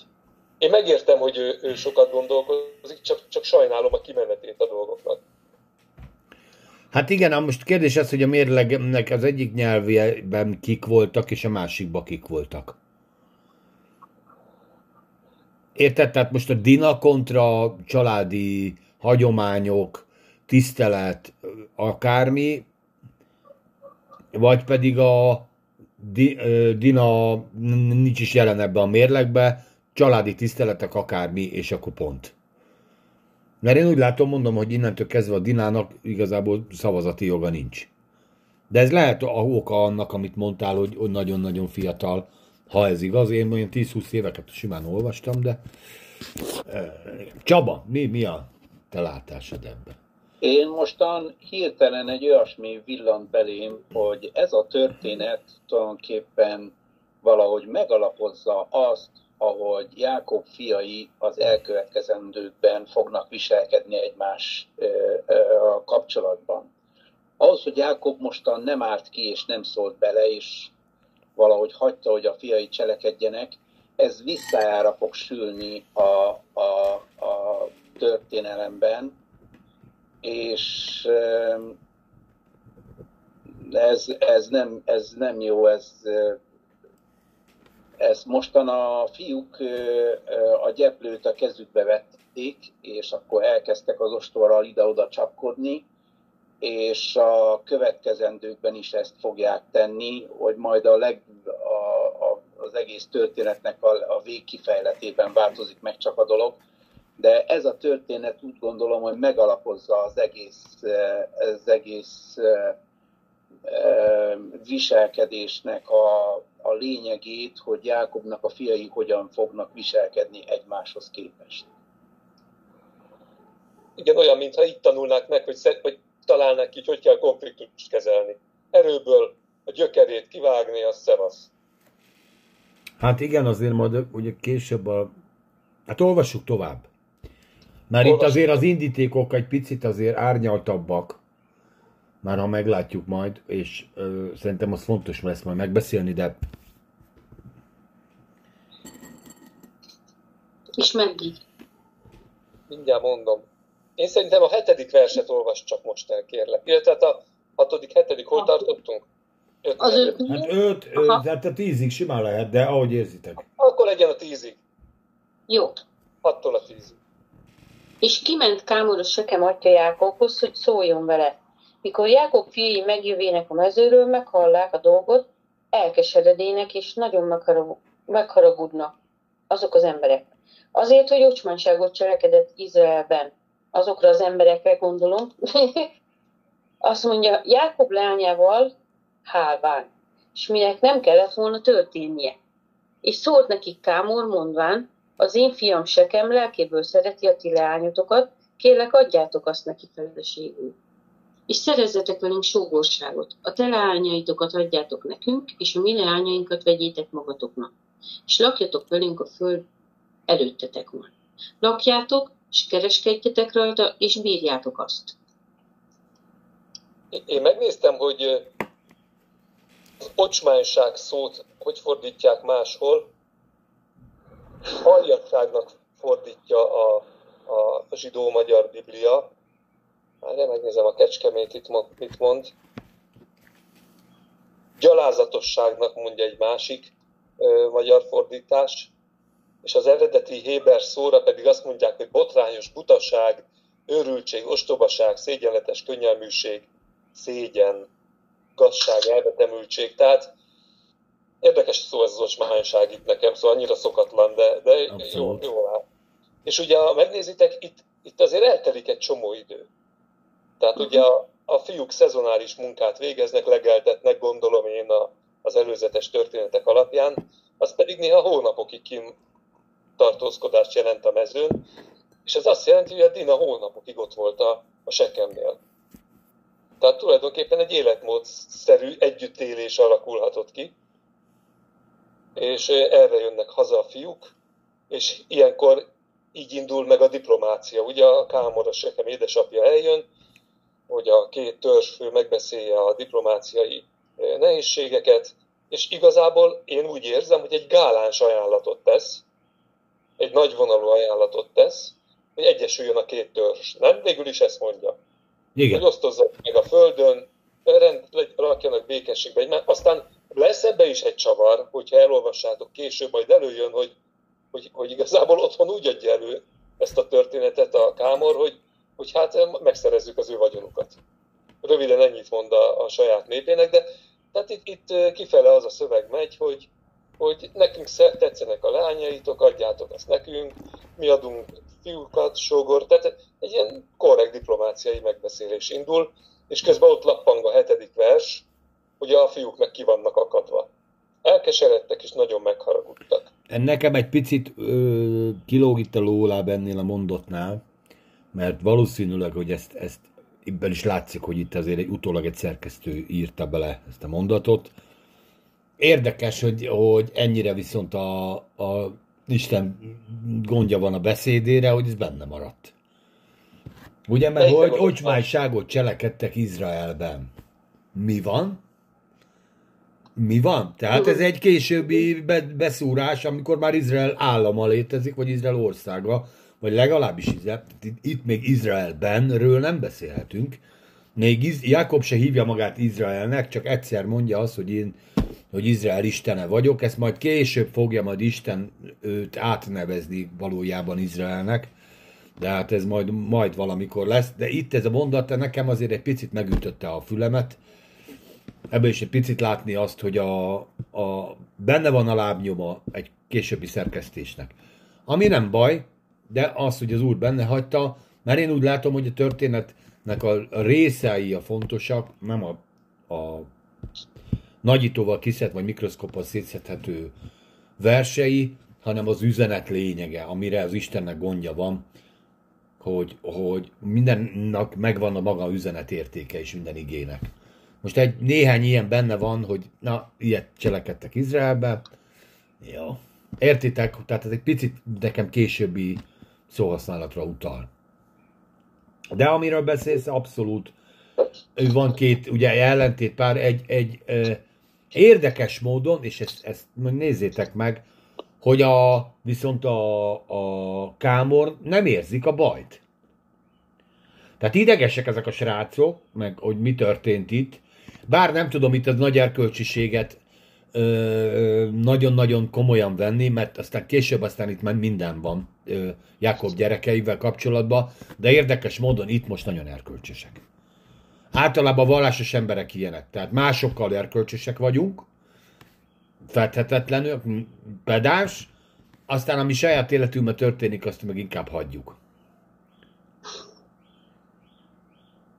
Speaker 1: Én megértem, hogy ő, ő sokat gondolkozik, csak, csak sajnálom a kimenetét a dolgoknak.
Speaker 2: Hát igen, most kérdés az, hogy a mérlegnek az egyik nyelvében kik voltak, és a másikban kik voltak. Érted? Tehát most a Dina kontra családi hagyományok, tisztelet, akármi, vagy pedig a Dina nincs is jelen ebbe a mérlegbe, családi tiszteletek akármi, és akkor pont. Mert én úgy látom, mondom, hogy innentől kezdve a Dinának igazából szavazati joga nincs. De ez lehet a oka annak, amit mondtál, hogy nagyon-nagyon fiatal, ha ez igaz. Én olyan 10-20 éveket simán olvastam, de Csaba, mi, mi a te látásod ebben?
Speaker 3: Én mostan hirtelen egy olyasmi villant belém, hogy ez a történet tulajdonképpen valahogy megalapozza azt, ahogy Jákob fiai az elkövetkezendőkben fognak viselkedni egymás a kapcsolatban. Ahhoz, hogy Jákob mostan nem állt ki és nem szólt bele, és valahogy hagyta, hogy a fiai cselekedjenek, ez visszájára fog sülni a, a, a történelemben, és ez, ez, nem, ez nem jó, ez, ez mostan a fiúk a gyeplőt a kezükbe vették, és akkor elkezdtek az ostorral ide-oda csapkodni, és a következendőkben is ezt fogják tenni, hogy majd a leg, a, a, az egész történetnek a, a végkifejletében változik meg csak a dolog, de ez a történet úgy gondolom, hogy megalapozza az egész, az egész viselkedésnek a, a lényegét, hogy Jákobnak a fiai hogyan fognak viselkedni egymáshoz képest.
Speaker 1: Igen, olyan, mintha itt tanulnák meg, hogy, hogy találnák ki, hogy kell konfliktust kezelni. Erőből a gyökerét kivágni, az szevasz.
Speaker 2: Hát igen, azért majd ugye később a... Hát olvassuk tovább. Mert itt azért az indítékok egy picit azért árnyaltabbak, már ha meglátjuk majd, és ö, szerintem az fontos lesz majd megbeszélni, de...
Speaker 4: És meddig?
Speaker 1: Mindjárt mondom. Én szerintem a hetedik verset olvas csak most el, kérlek. Illetve hát a hatodik, hetedik, hol tartottunk?
Speaker 2: Öt, az öt, hát öt, tehát a tízig simán lehet, de ahogy érzitek.
Speaker 1: Akkor legyen a tízig.
Speaker 4: Jó.
Speaker 1: Attól a tízig.
Speaker 4: És kiment Kámor a Sekem atya Jákobhoz, hogy szóljon vele. Mikor Jákob fiai megjövének a mezőről, meghallák a dolgot, elkeseredének és nagyon megharagudnak azok az emberek. Azért, hogy ocsmánságot cselekedett Izraelben. Azokra az emberekre gondolom. [laughs] Azt mondja, Jákob lányával hálván, és minek nem kellett volna történnie. És szólt nekik Kámor mondván, az én fiam Sekem lelkéből szereti a ti leányotokat, kérlek adjátok azt neki feleségül. És szerezzetek velünk sógorságot, a te leányaitokat adjátok nekünk, és a mi leányainkat vegyétek magatoknak. És lakjatok velünk a föld előttetek van. Lakjátok, és kereskedjetek rajta, és bírjátok azt.
Speaker 1: Én megnéztem, hogy az ocsmányság szót hogy fordítják máshol, aljasságnak fordítja a, a zsidó-magyar biblia. Nem megnézem a kecskemét itt mit mond. Gyalázatosságnak mondja egy másik ö, magyar fordítás, és az eredeti héber szóra pedig azt mondják, hogy botrányos butaság, őrültség, ostobaság, szégyenletes könnyelműség, szégyen. igazság, elvetemültség. Tehát érdekes szó ez az ocsmányság itt nekem, szóval annyira szokatlan, de, de jó, jó áll. És ugye, ha megnézitek, itt, itt azért eltelik egy csomó idő. Tehát uh-huh. ugye a, a fiúk szezonális munkát végeznek, legeltetnek, gondolom én a, az előzetes történetek alapján, az pedig néha hónapokig kim tartózkodást jelent a mezőn, és ez azt jelenti, hogy a Dina hónapokig ott volt a, a sekemnél. Tehát tulajdonképpen egy életmódszerű együttélés alakulhatott ki, és erre jönnek haza a fiúk, és ilyenkor így indul meg a diplomácia. Ugye a Kámor, a Sekem édesapja eljön, hogy a két törzsfő megbeszélje a diplomáciai nehézségeket, és igazából én úgy érzem, hogy egy gáláns ajánlatot tesz, egy nagyvonalú ajánlatot tesz, hogy egyesüljön a két törzs. Nem? Végül is ezt mondja. Igen. Hogy osztozzák meg a földön, rend, rakjanak békességbe egymás. Aztán lesz ebbe is egy csavar, hogyha elolvassátok később, majd előjön, hogy, hogy, hogy igazából otthon úgy adja elő ezt a történetet a Kámor, hogy, hogy hát megszerezzük az ő vagyonukat. Röviden ennyit mond a, a saját népének, de tehát itt, itt kifele az a szöveg megy, hogy, hogy nekünk tetszenek a lányaitok, adjátok azt nekünk, mi adunk fiúkat, sógor, tehát egy ilyen korrekt diplomáciai megbeszélés indul, és közben ott lappang a hetedik vers, hogy a fiúk meg ki vannak akadva. Elkeseredtek és nagyon megharagudtak.
Speaker 2: Nekem egy picit ö, kilóg itt a lóláb ennél a mondottnál, mert valószínűleg, hogy ezt, ezt ebben is látszik, hogy itt azért egy utólag egy szerkesztő írta bele ezt a mondatot. Érdekes, hogy, hogy ennyire viszont a, a Isten gondja van a beszédére, hogy ez benne maradt. Ugye, mert hogy ocsmányságot cselekedtek Izraelben. Mi van? Mi van? Tehát ez egy későbbi beszúrás, amikor már Izrael állama létezik, vagy Izrael országa, vagy legalábbis Izrael, itt még Izraelbenről nem beszélhetünk. Még Iz- Jakob se hívja magát Izraelnek, csak egyszer mondja azt, hogy én hogy Izrael istene vagyok, ezt majd később fogja majd Isten őt átnevezni valójában Izraelnek, de hát ez majd, majd valamikor lesz. De itt ez a mondat nekem azért egy picit megütötte a fülemet, ebből is egy picit látni azt, hogy a, a, benne van a lábnyoma egy későbbi szerkesztésnek. Ami nem baj, de az, hogy az úr benne hagyta, mert én úgy látom, hogy a történetnek a, részei a fontosak, nem a, a nagyítóval kiszed, vagy mikroszkoppal szétszedhető versei, hanem az üzenet lényege, amire az Istennek gondja van, hogy, hogy mindennek megvan a maga üzenet értéke és minden igének. Most egy néhány ilyen benne van, hogy na, ilyet cselekedtek Izraelbe. Jó. Értitek? Tehát ez egy picit nekem későbbi szóhasználatra utal. De amiről beszélsz, abszolút van két, ugye ellentét pár, egy, egy ö, érdekes módon, és ezt, ezt nézzétek meg, hogy a, viszont a, a Kámor nem érzik a bajt. Tehát idegesek ezek a srácok, meg hogy mi történt itt, bár nem tudom itt az nagy erkölcsiséget nagyon-nagyon komolyan venni, mert aztán később aztán itt már minden van ö, Jakob gyerekeivel kapcsolatban, de érdekes módon itt most nagyon erkölcsösek. Általában vallásos emberek ilyenek, tehát másokkal erkölcsösek vagyunk, fedhetetlenül, pedás, aztán ami saját életünkben történik, azt meg inkább hagyjuk.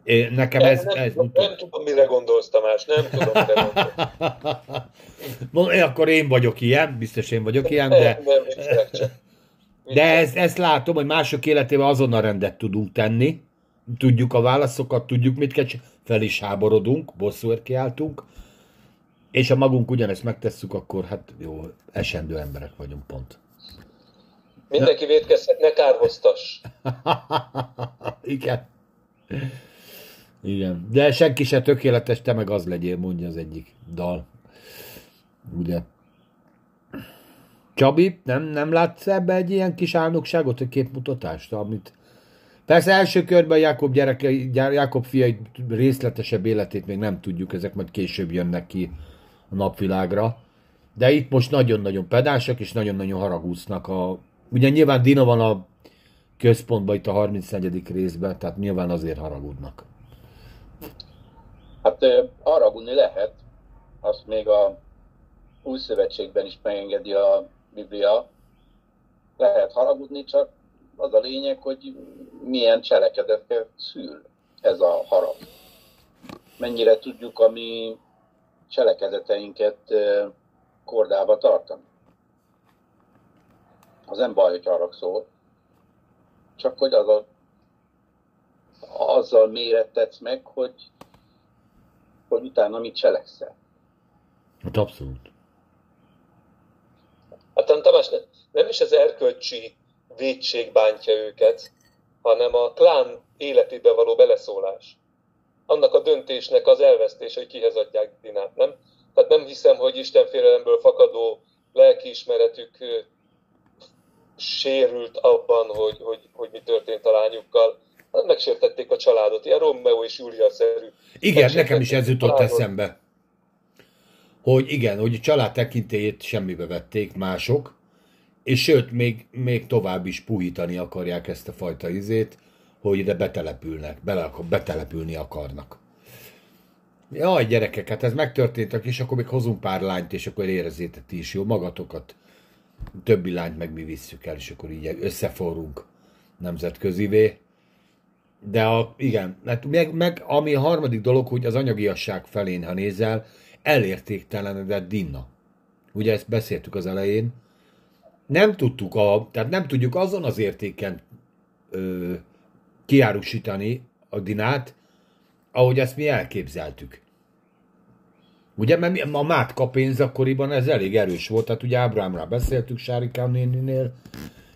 Speaker 2: É, nekem ez...
Speaker 1: Nem,
Speaker 2: ez
Speaker 1: nem, nem tudom, mire gondolsz, Tamás, nem tudom, mire gondolsz.
Speaker 2: Akkor én vagyok ilyen, biztos én vagyok ilyen, de... [laughs] Nem, nem, de ezt, ezt látom, hogy mások életében azonnal rendet tudunk tenni, tudjuk a válaszokat, tudjuk mit kell fel is háborodunk, bosszúért kiáltunk, és ha magunk ugyanezt megtesszük, akkor hát jó, esendő emberek vagyunk pont.
Speaker 1: Mindenki védkezhet, ne kárhoztass. [laughs]
Speaker 2: Igen. Igen. De senki se tökéletes, te meg az legyél, mondja az egyik dal. Ugye? Csabi, nem, nem látsz ebbe egy ilyen kis álnokságot, egy képmutatást, amit Persze első körben Jákob, gyereke, Jákob fiai részletesebb életét még nem tudjuk, ezek majd később jönnek ki a napvilágra. De itt most nagyon-nagyon pedánsak és nagyon-nagyon haragúsznak. A... Ugye nyilván Dina van a központban itt a 34. részben, tehát nyilván azért haragudnak.
Speaker 3: Hát haragudni lehet, azt még a új szövetségben is megengedi a Biblia. Lehet haragudni, csak az a lényeg, hogy milyen cselekedetet szül ez a harag. Mennyire tudjuk a mi cselekedeteinket kordába tartani. Az nem baj, hogy haragszol, csak hogy az a, azzal mérettetsz meg, hogy, hogy utána mit cselekszel.
Speaker 2: Hát abszolút.
Speaker 1: Hát Tamás, nem is az erkölcsi védség bántja őket, hanem a klán életébe való beleszólás. Annak a döntésnek az elvesztés, hogy kihez adják Dinát, nem? Tehát nem hiszem, hogy Istenfélelemből fakadó lelkiismeretük sérült abban, hogy, hogy, hogy mi történt a lányukkal. Hát megsértették a családot, ilyen Romeo és Júlia-szerű.
Speaker 2: Igen, nekem is ez jutott eszembe. Hogy igen, hogy a család tekintélyét semmibe vették mások, és sőt, még, még tovább is puhítani akarják ezt a fajta izét, hogy ide betelepülnek, bele, betelepülni akarnak. Jaj, gyerekek, hát ez megtörtént, és akkor még hozunk pár lányt, és akkor érezzétek ti is jó magatokat. Többi lányt meg mi visszük el, és akkor így összeforrunk nemzetközivé. De a, igen, hát meg, meg ami a harmadik dolog, hogy az anyagiasság felén, ha nézel, elértéktelenedett Dinna. Ugye ezt beszéltük az elején. Nem tudtuk, a, tehát nem tudjuk azon az értéken ö, kiárusítani a Dinát, ahogy ezt mi elképzeltük. Ugye, mert a Mátka pénz akkoriban ez elég erős volt, tehát ugye Ábrámra beszéltük, Sárikán néninél,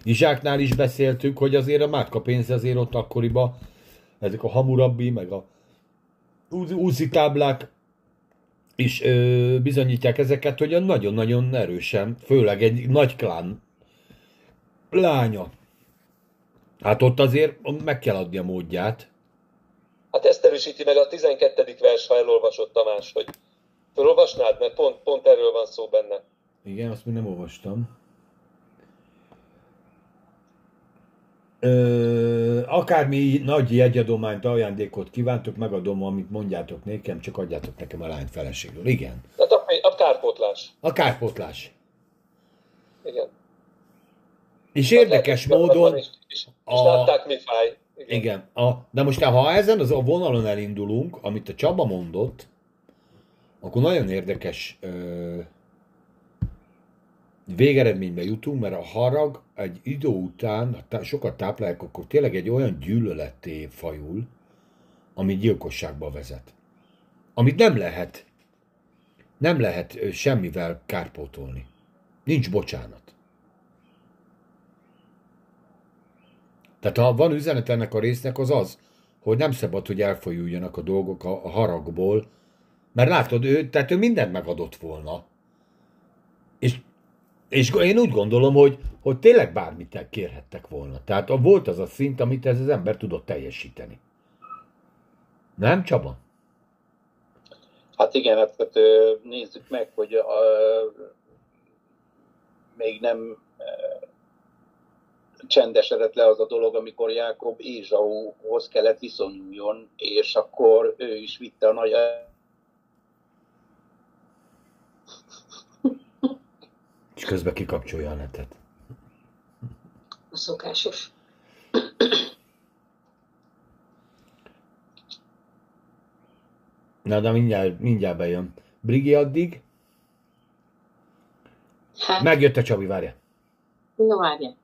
Speaker 2: Izsáknál is beszéltük, hogy azért a Mátka pénz azért ott akkoriban, ezek a Hamurabbi, meg a úzi táblák is ö, bizonyítják ezeket, hogy nagyon-nagyon erősen, főleg egy nagy klán lánya. Hát ott azért meg kell adni a módját.
Speaker 1: Hát ezt erősíti meg a 12. vers, ha elolvasott Tamás, hogy felolvasnád, mert pont, pont erről van szó benne.
Speaker 2: Igen, azt még nem olvastam. Ö, akármi nagy jegyadományt, ajándékot kívántok, megadom, amit mondjátok nekem, csak adjátok nekem a lányt feleségül. Igen.
Speaker 1: Tehát a, a kárpótlás.
Speaker 2: A kárpótlás.
Speaker 1: Igen.
Speaker 2: És érdekes módon...
Speaker 1: És, és, és a... látták, mi fáj.
Speaker 2: Igen. Igen. A, de most ha ezen az a vonalon elindulunk, amit a Csaba mondott, akkor nagyon érdekes ö, végeredménybe jutunk, mert a harag egy idő után, ha sokat táplálják, akkor tényleg egy olyan gyűlöletté fajul, ami gyilkosságba vezet. Amit nem lehet, nem lehet semmivel kárpótolni. Nincs bocsánat. Tehát ha van üzenet ennek a résznek, az az, hogy nem szabad, hogy elfolyuljanak a dolgok a, a haragból, mert látod, ő, tehát ő mindent megadott volna. És, és én úgy gondolom, hogy, hogy tényleg bármit kérhettek volna. Tehát volt az a szint, amit ez az ember tudott teljesíteni. Nem, Csaba?
Speaker 3: Hát igen, hát nézzük meg, hogy a, még nem csendesedett le az a dolog, amikor Jákob Ézsauhoz kellett viszonyuljon, és akkor ő is vitte a nagy
Speaker 2: És közben kikapcsolja a netet.
Speaker 4: A szokásos.
Speaker 2: Na, de mindjárt, mindjárt bejön. Brigi addig? Hát. Megjött a Csabi, várja.
Speaker 4: No, várja.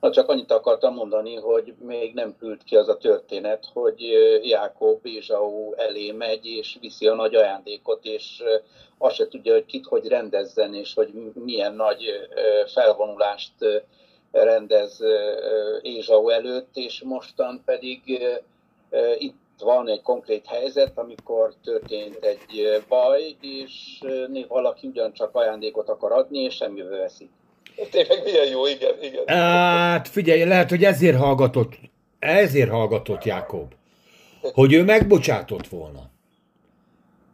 Speaker 3: Na csak annyit akartam mondani, hogy még nem pült ki az a történet, hogy Jákob Bézsau elé megy, és viszi a nagy ajándékot, és azt se tudja, hogy kit hogy rendezzen, és hogy milyen nagy felvonulást rendez Ézsau előtt, és mostan pedig itt van egy konkrét helyzet, amikor történt egy baj, és valaki ugyancsak ajándékot akar adni, és semmivel veszik. [laughs]
Speaker 1: Tényleg milyen jó, igen, igen.
Speaker 2: Hát figyelj, lehet, hogy ezért hallgatott, ezért hallgatott Jákob, hogy ő megbocsátott volna.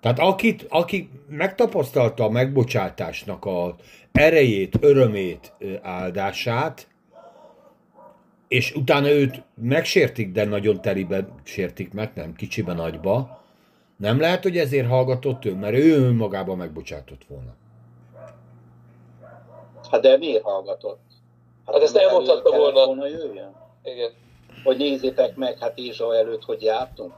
Speaker 2: Tehát akit, aki megtapasztalta a megbocsátásnak a erejét, örömét, áldását, és utána őt megsértik, de nagyon telibe sértik meg, nem kicsiben nagyba, Nem lehet, hogy ezért hallgatott ő, mert ő önmagában megbocsátott volna.
Speaker 3: Hát de miért hallgatott?
Speaker 1: Hát, hát ezt elmondhatta volna.
Speaker 3: volna jöjjön?
Speaker 1: Igen.
Speaker 3: Hogy nézzétek meg, hát Ézsa előtt, hogy jártunk,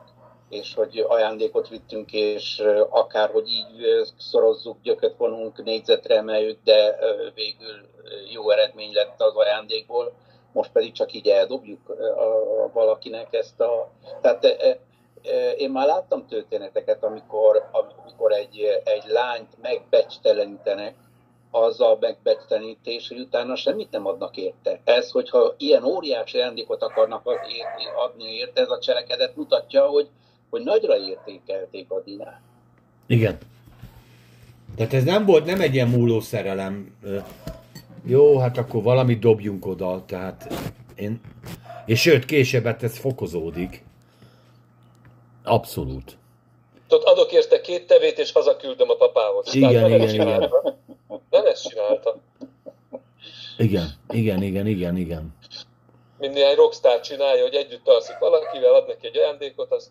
Speaker 3: és hogy ajándékot vittünk, és akár, hogy így szorozzuk, gyököt vonunk, négyzetre emeljük, de végül jó eredmény lett az ajándékból, most pedig csak így eldobjuk a, a valakinek ezt a... Tehát én már láttam történeteket, amikor, amikor egy, egy lányt megbecstelenítenek, az a megbecstelenítés, hogy utána semmit nem adnak érte. Ez, hogyha ilyen óriási ajándékot akarnak adni érte, ez a cselekedet mutatja, hogy, hogy nagyra értékelték a dinát.
Speaker 2: Igen. Tehát ez nem volt, nem egy ilyen múló szerelem. Jó, hát akkor valamit dobjunk oda, tehát én... És sőt, később hát ez fokozódik. Abszolút.
Speaker 1: Tudod, adok érte két tevét, és hazaküldöm a papához.
Speaker 2: Igen, Tehát igen, igen.
Speaker 1: Nem ezt csinálta.
Speaker 2: Igen, igen, igen, igen, igen.
Speaker 1: Mint néhány rockstar csinálja, hogy együtt alszik valakivel, ad neki egy ajándékot, az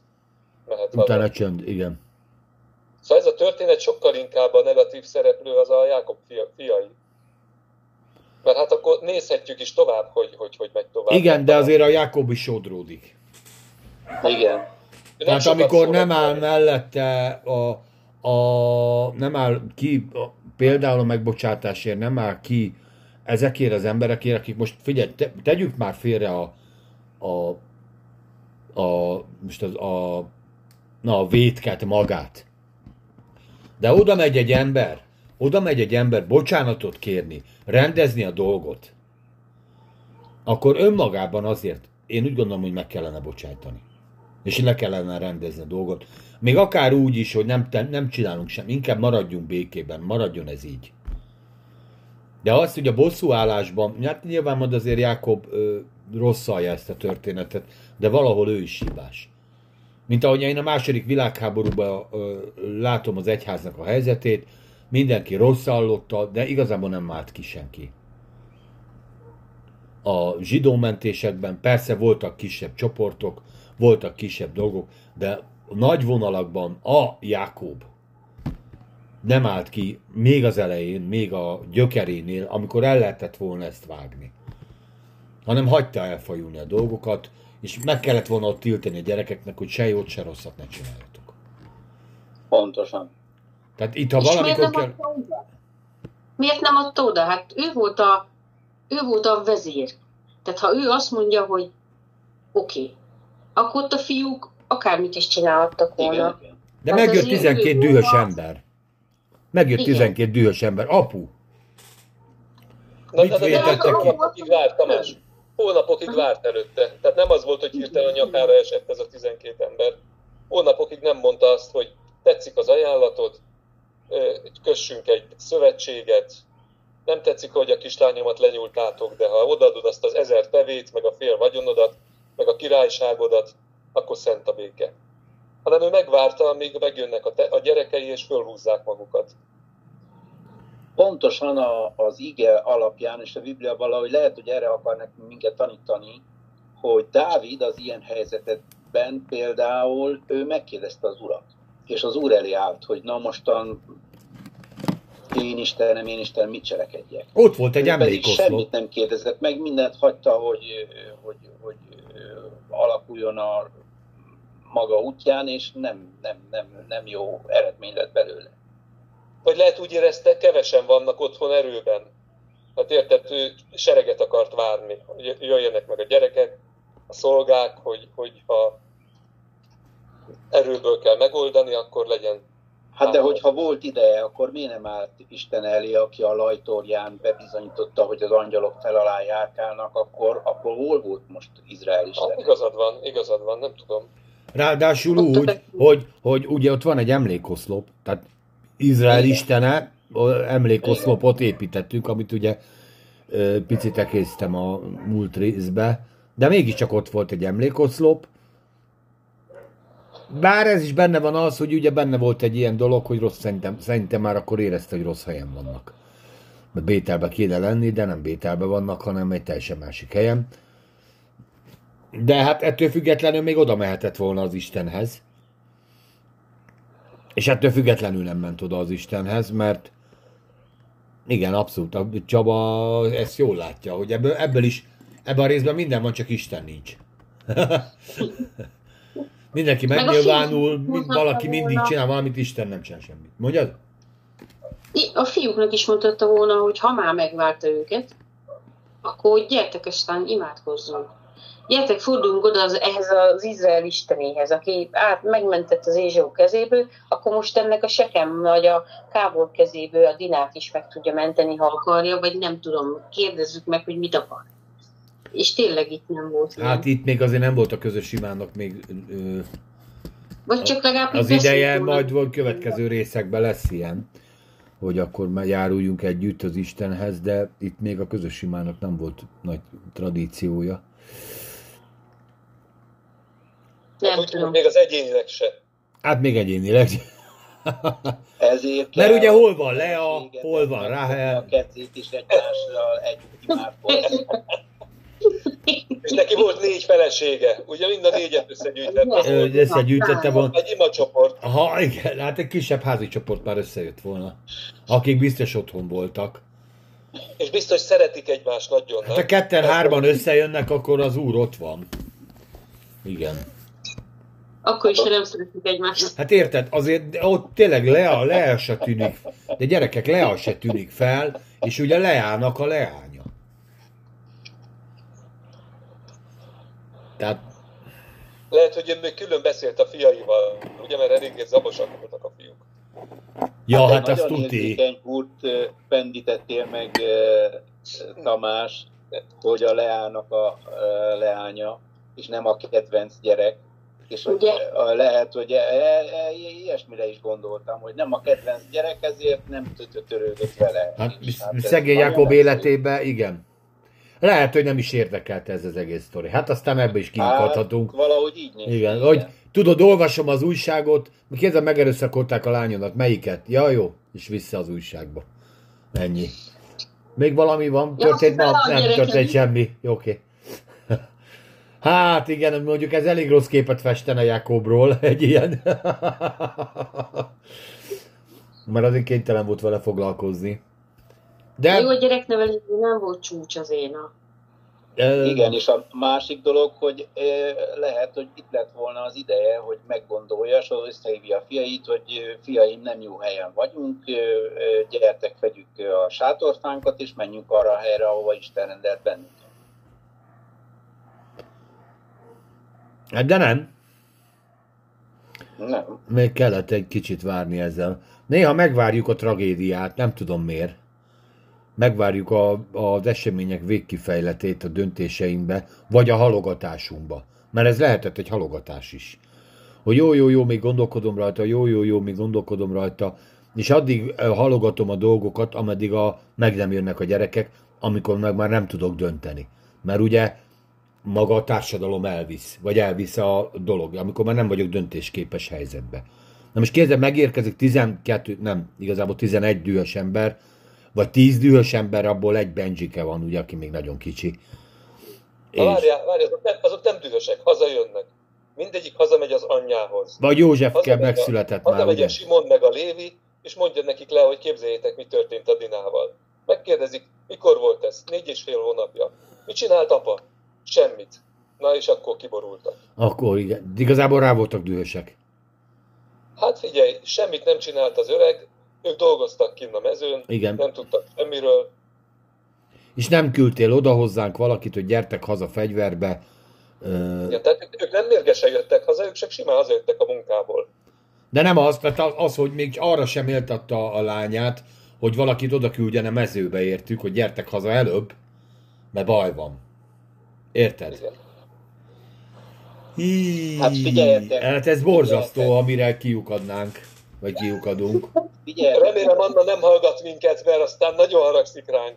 Speaker 1: mehet
Speaker 2: Utána csönd, igen.
Speaker 1: Szóval ez a történet sokkal inkább a negatív szereplő az a Jákob fia, fiai. Mert hát akkor nézhetjük is tovább, hogy hogy, hogy megy tovább.
Speaker 2: Igen, de azért a Jákob is sodródik.
Speaker 3: Igen.
Speaker 2: Tehát amikor nem áll mellette a, a, nem áll ki, a, például a megbocsátásért nem áll ki ezekért az emberekért, akik most figyelj, te, tegyük már félre a, a, a, most az, a, na, a vétket magát. De oda megy egy ember, oda megy egy ember bocsánatot kérni, rendezni a dolgot, akkor önmagában azért én úgy gondolom, hogy meg kellene bocsájtani és le kellene rendezni a dolgot. Még akár úgy is, hogy nem, nem csinálunk sem, inkább maradjunk békében, maradjon ez így. De azt, hogy a bosszúállásban, hát nyilván mond azért Jákob ö, rosszalja ezt a történetet, de valahol ő is hibás. Mint ahogy én a második világháborúban ö, látom az egyháznak a helyzetét, mindenki rosszallotta, de igazából nem állt ki senki. A zsidó mentésekben persze voltak kisebb csoportok, voltak kisebb dolgok, de nagy vonalakban a Jákob nem állt ki még az elején, még a gyökerénél, amikor el lehetett volna ezt vágni. Hanem hagyta elfajulni a dolgokat, és meg kellett volna ott tiltani a gyerekeknek, hogy se jót, se rosszat ne csináljatok.
Speaker 3: Pontosan.
Speaker 2: Tehát itt, ha és valamikor miért nem
Speaker 4: kell... Oda? Miért nem adta oda? Hát ő volt a, ő volt a vezér. Tehát ha ő azt mondja, hogy oké, okay, akkor ott a fiúk akármit is csinálhattak volna. Igen,
Speaker 2: De hát megjött 12 dühös az... ember. Megjött igen. 12 dühös ember. Apu!
Speaker 1: Na, Mit de, de, de hónapokig várt, Tamás. Hónapokig várt előtte. Tehát nem az volt, hogy hirtelen a nyakára esett ez a 12 ember. Hónapokig nem mondta azt, hogy tetszik az ajánlatod, kössünk egy szövetséget, nem tetszik, hogy a kislányomat lenyúltátok, de ha odaadod azt az ezer tevét, meg a fél vagyonodat, meg a királyságodat, akkor szent a béke. Hanem ő megvárta, amíg megjönnek a, te, a gyerekei, és fölhúzzák magukat.
Speaker 3: Pontosan a, az ige alapján, és a Biblia valahogy lehet, hogy erre akarnak minket tanítani, hogy Dávid az ilyen helyzetetben például ő megkérdezte az urat, és az úr elé állt, hogy na mostan én Istenem, én Istenem, mit cselekedjek.
Speaker 2: Ott volt egy emlékoszlop.
Speaker 3: Semmit nem kérdezett meg, mindent hagyta, hogy, hogy alakuljon a maga útján, és nem, nem, nem, nem jó eredmény lett belőle.
Speaker 1: Vagy lehet úgy érezte, kevesen vannak otthon erőben. Hát érted, ő sereget akart várni, hogy jöjjenek meg a gyerekek, a szolgák, hogy, hogy ha erőből kell megoldani, akkor legyen
Speaker 3: Hát de hogyha volt ideje, akkor miért nem állt Isten elé, aki a lajtorján bebizonyította, hogy az angyalok fel alá járkálnak, akkor, akkor hol volt most Izrael Isten?
Speaker 1: Hát, igazad van, igazad van, nem tudom.
Speaker 2: Ráadásul úgy, hogy, hogy ugye ott van egy emlékoszlop, tehát Izrael Igen. istene, emlékoszlopot építettük, amit ugye picit ekésztem a múlt részbe, de mégiscsak ott volt egy emlékoszlop, bár ez is benne van az, hogy ugye benne volt egy ilyen dolog, hogy rossz, szerintem, szerintem már akkor érezte, hogy rossz helyen vannak. Mert Bételbe kéne lenni, de nem Bételbe vannak, hanem egy teljesen másik helyen. De hát ettől függetlenül még oda mehetett volna az Istenhez. És ettől függetlenül nem ment oda az Istenhez, mert igen, abszolút. A Csaba ezt jól látja, hogy ebből, ebből is, ebben a részben minden van, csak Isten nincs. [laughs] Mindenki megnyilvánul, mind, valaki mindig
Speaker 4: volna.
Speaker 2: csinál valamit, Isten nem csinál semmit. Mondjad?
Speaker 4: A fiúknak is mondhatta volna, hogy ha már megvárta őket, akkor gyertek aztán imádkozzunk. Gyertek, forduljunk oda az, ehhez az Izrael istenéhez, aki át megmentett az Ézsó kezéből, akkor most ennek a Sekem vagy a Kábor kezéből a Dinát is meg tudja menteni, ha akarja, vagy nem tudom, kérdezzük meg, hogy mit akar. És tényleg itt nem volt ilyen.
Speaker 2: Hát itt még azért nem volt a közös imának még ö,
Speaker 4: vagy csak legalább
Speaker 2: az
Speaker 4: így
Speaker 2: ideje, majd volt következő részekben lesz ilyen, hogy akkor már járuljunk együtt az Istenhez, de itt még a közös imának nem volt nagy tradíciója.
Speaker 4: Nem
Speaker 1: Úgy,
Speaker 4: tudom.
Speaker 1: még az egyénileg se.
Speaker 2: Hát még egyénileg.
Speaker 3: Ezért
Speaker 2: Mert ugye
Speaker 3: a
Speaker 2: hol van Lea, hol van Rahel.
Speaker 3: A kezét is egymással együtt imádkozni. [laughs]
Speaker 1: És neki volt négy felesége. Ugye mind a négyet összegyűjtette.
Speaker 2: Ö, Összegyűjtötte volna.
Speaker 1: Egy imacsoport.
Speaker 2: Ha igen, hát egy kisebb házi csoport már összejött volna. Akik biztos otthon voltak.
Speaker 1: És biztos szeretik egymást nagyon.
Speaker 2: Hát
Speaker 1: nem?
Speaker 2: a ketten
Speaker 1: Ez
Speaker 2: hárman
Speaker 1: volt.
Speaker 2: összejönnek, akkor az úr ott van. Igen.
Speaker 4: Akkor is, ha nem szeretik egymást.
Speaker 2: Hát érted, azért ott tényleg Lea, Lea se tűnik, de gyerekek, Lea se tűnik fel, és ugye Leának a leánya. Tehát,
Speaker 1: Lehet, hogy ő még külön beszélt a fiaival, ugye, mert eléggé zabosak voltak a fiúk.
Speaker 2: ja,
Speaker 3: egy
Speaker 2: hát azt
Speaker 3: húrt ö, pendítettél meg Tamás, hogy a Leának a leánya, és nem a kedvenc gyerek. És hogy, lehet, hogy e, e, e, ilyesmire is gondoltam, hogy nem a kedvenc gyerek, ezért nem tö- törődött vele.
Speaker 2: Hát,
Speaker 3: ez
Speaker 2: szegény
Speaker 3: egyszerű.
Speaker 2: életében, igen. Lehet, hogy nem is érdekelte ez az egész sztori. Hát aztán ebbe is kiikadhatunk.
Speaker 3: Hát, valahogy így néz
Speaker 2: Igen, hogy tudod, olvasom az újságot, kérdem, megerőszakolták a lányodat, melyiket? Ja, jó, és vissza az újságba. Ennyi. Még valami van?
Speaker 4: Ja,
Speaker 2: Történt ma?
Speaker 4: a
Speaker 2: Nem
Speaker 4: gyerekek.
Speaker 2: történt semmi. Jó, Oké. [laughs] Hát igen, mondjuk ez elég rossz képet festene Jakobról, [laughs] egy ilyen. [laughs] Mert azért kénytelen volt vele foglalkozni. De...
Speaker 4: Jó, a gyereknevelésben nem volt csúcs az éna.
Speaker 2: ö,
Speaker 3: Igen, és a másik dolog, hogy lehet, hogy itt lett volna az ideje, hogy meggondolja, és összehívja a fiait, hogy fiaim, nem jó helyen vagyunk, gyertek, vegyük a sátorfánkat, és menjünk arra a helyre, ahova Isten rendelt bennünket.
Speaker 2: Hát de nem.
Speaker 3: Nem.
Speaker 2: Még kellett egy kicsit várni ezzel. Néha megvárjuk a tragédiát, nem tudom miért. Megvárjuk a, az események végkifejletét a döntéseinkbe, vagy a halogatásunkba. Mert ez lehetett egy halogatás is. Hogy jó, jó, jó, még gondolkodom rajta, jó, jó, jó, még gondolkodom rajta, és addig halogatom a dolgokat, ameddig a, meg nem jönnek a gyerekek, amikor meg már nem tudok dönteni. Mert ugye maga a társadalom elvisz, vagy elvisz a dolog, amikor már nem vagyok döntésképes helyzetbe. Na most kérdezem, megérkezik 12, nem, igazából 11 dühös ember, vagy 10 dühös ember, abból egy Benjike van, ugye, aki még nagyon kicsi.
Speaker 1: Na várjál, várjál, azok nem, azok nem dühösek, hazajönnek. Mindegyik hazamegy az anyjához.
Speaker 2: vagy József kell
Speaker 1: a-
Speaker 2: megszületett már,
Speaker 1: Hazamegy
Speaker 2: ugye?
Speaker 1: a Simon meg a Lévi, és mondja nekik le, hogy képzeljétek, mi történt a Dinával. Megkérdezik, mikor volt ez? Négy és fél hónapja. Mit csinált apa? Semmit. Na és akkor kiborultak.
Speaker 2: Akkor igen. Igazából rá voltak dühösek.
Speaker 1: Hát figyelj, semmit nem csinált az öreg, ők dolgoztak kinn a mezőn,
Speaker 2: Igen.
Speaker 1: nem tudtak semmiről.
Speaker 2: És nem küldtél oda hozzánk valakit, hogy gyertek haza fegyverbe.
Speaker 1: Ja, tehát ők- nem mérgesen jöttek haza, ők csak simán hazajöttek a munkából.
Speaker 2: De nem az, az, az, hogy még arra sem éltatta a lányát, hogy valakit oda küldjen a mezőbe értük, hogy gyertek haza előbb, mert baj van. Érted?
Speaker 1: Igen.
Speaker 2: Hí,
Speaker 3: Hát figyeljetek,
Speaker 2: Hát ez borzasztó,
Speaker 3: figyeljetek.
Speaker 2: amire kiukadnánk, vagy kiukadunk.
Speaker 3: Figyelj,
Speaker 1: Remélem Anna nem hallgat minket, mert aztán nagyon haragszik ránk.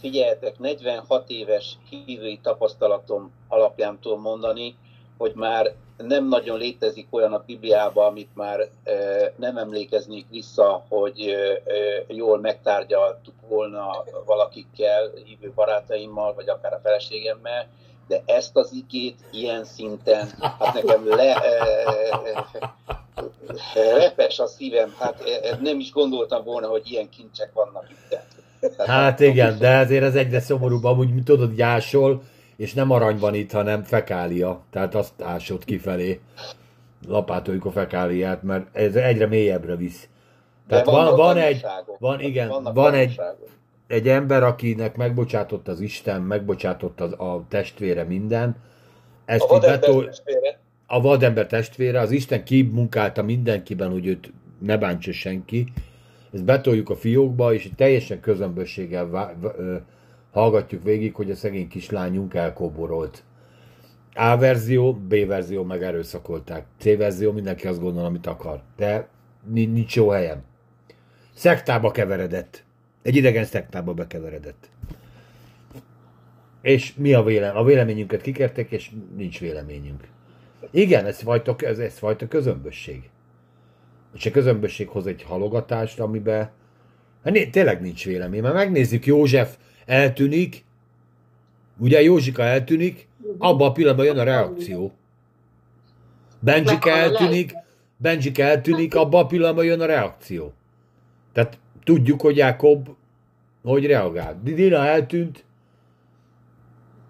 Speaker 3: figyeljetek, 46 éves hívői tapasztalatom alapján tudom mondani, hogy már nem nagyon létezik olyan a Bibliában, amit már e, nem emlékeznék vissza, hogy e, e, jól megtárgyaltuk volna valakikkel, hívő barátaimmal, vagy akár a feleségemmel, de ezt az igét ilyen szinten, hát nekem le, e, e, Repes a szívem, hát e- e- nem is gondoltam volna, hogy ilyen kincsek vannak itt.
Speaker 2: Hát igen, de azért ez egyre szomorúbb, amúgy tudod, hogy ásol, és nem arany van itt, hanem fekália, tehát azt ásod kifelé. Lapátoljuk a fekáliát, mert ez egyre mélyebbre visz. Tehát van, van, van egy, van igen,
Speaker 3: Vannak
Speaker 2: van egy, egy ember, akinek megbocsátott az Isten, megbocsátott az, a testvére minden, ezt
Speaker 1: A
Speaker 2: így betol,
Speaker 1: testvére,
Speaker 2: a vadember testvére, az Isten kimunkálta mindenkiben, hogy őt ne bántsa senki. Ezt betoljuk a fiókba, és teljesen közömbösséggel vá- hallgatjuk végig, hogy a szegény kislányunk elkoborolt. A verzió, B verzió meg erőszakolták. C verzió mindenki azt gondol, amit akar. De ni- nincs jó helyen. Szektába keveredett. Egy idegen szektába bekeveredett. És mi a vélem? A véleményünket kikertek, és nincs véleményünk. Igen, ez fajta, ez, ez fajta közömbösség. És a közömbösség hoz egy halogatást, amiben hát tényleg nincs vélemény. Mert megnézzük, József eltűnik, ugye Józsika eltűnik, abban a pillanatban jön a reakció. Benjik
Speaker 4: Meghal a
Speaker 2: eltűnik, Benjik eltűnik, abban a pillanatban jön a reakció. Tehát tudjuk, hogy Jakob hogy reagál. Dina eltűnt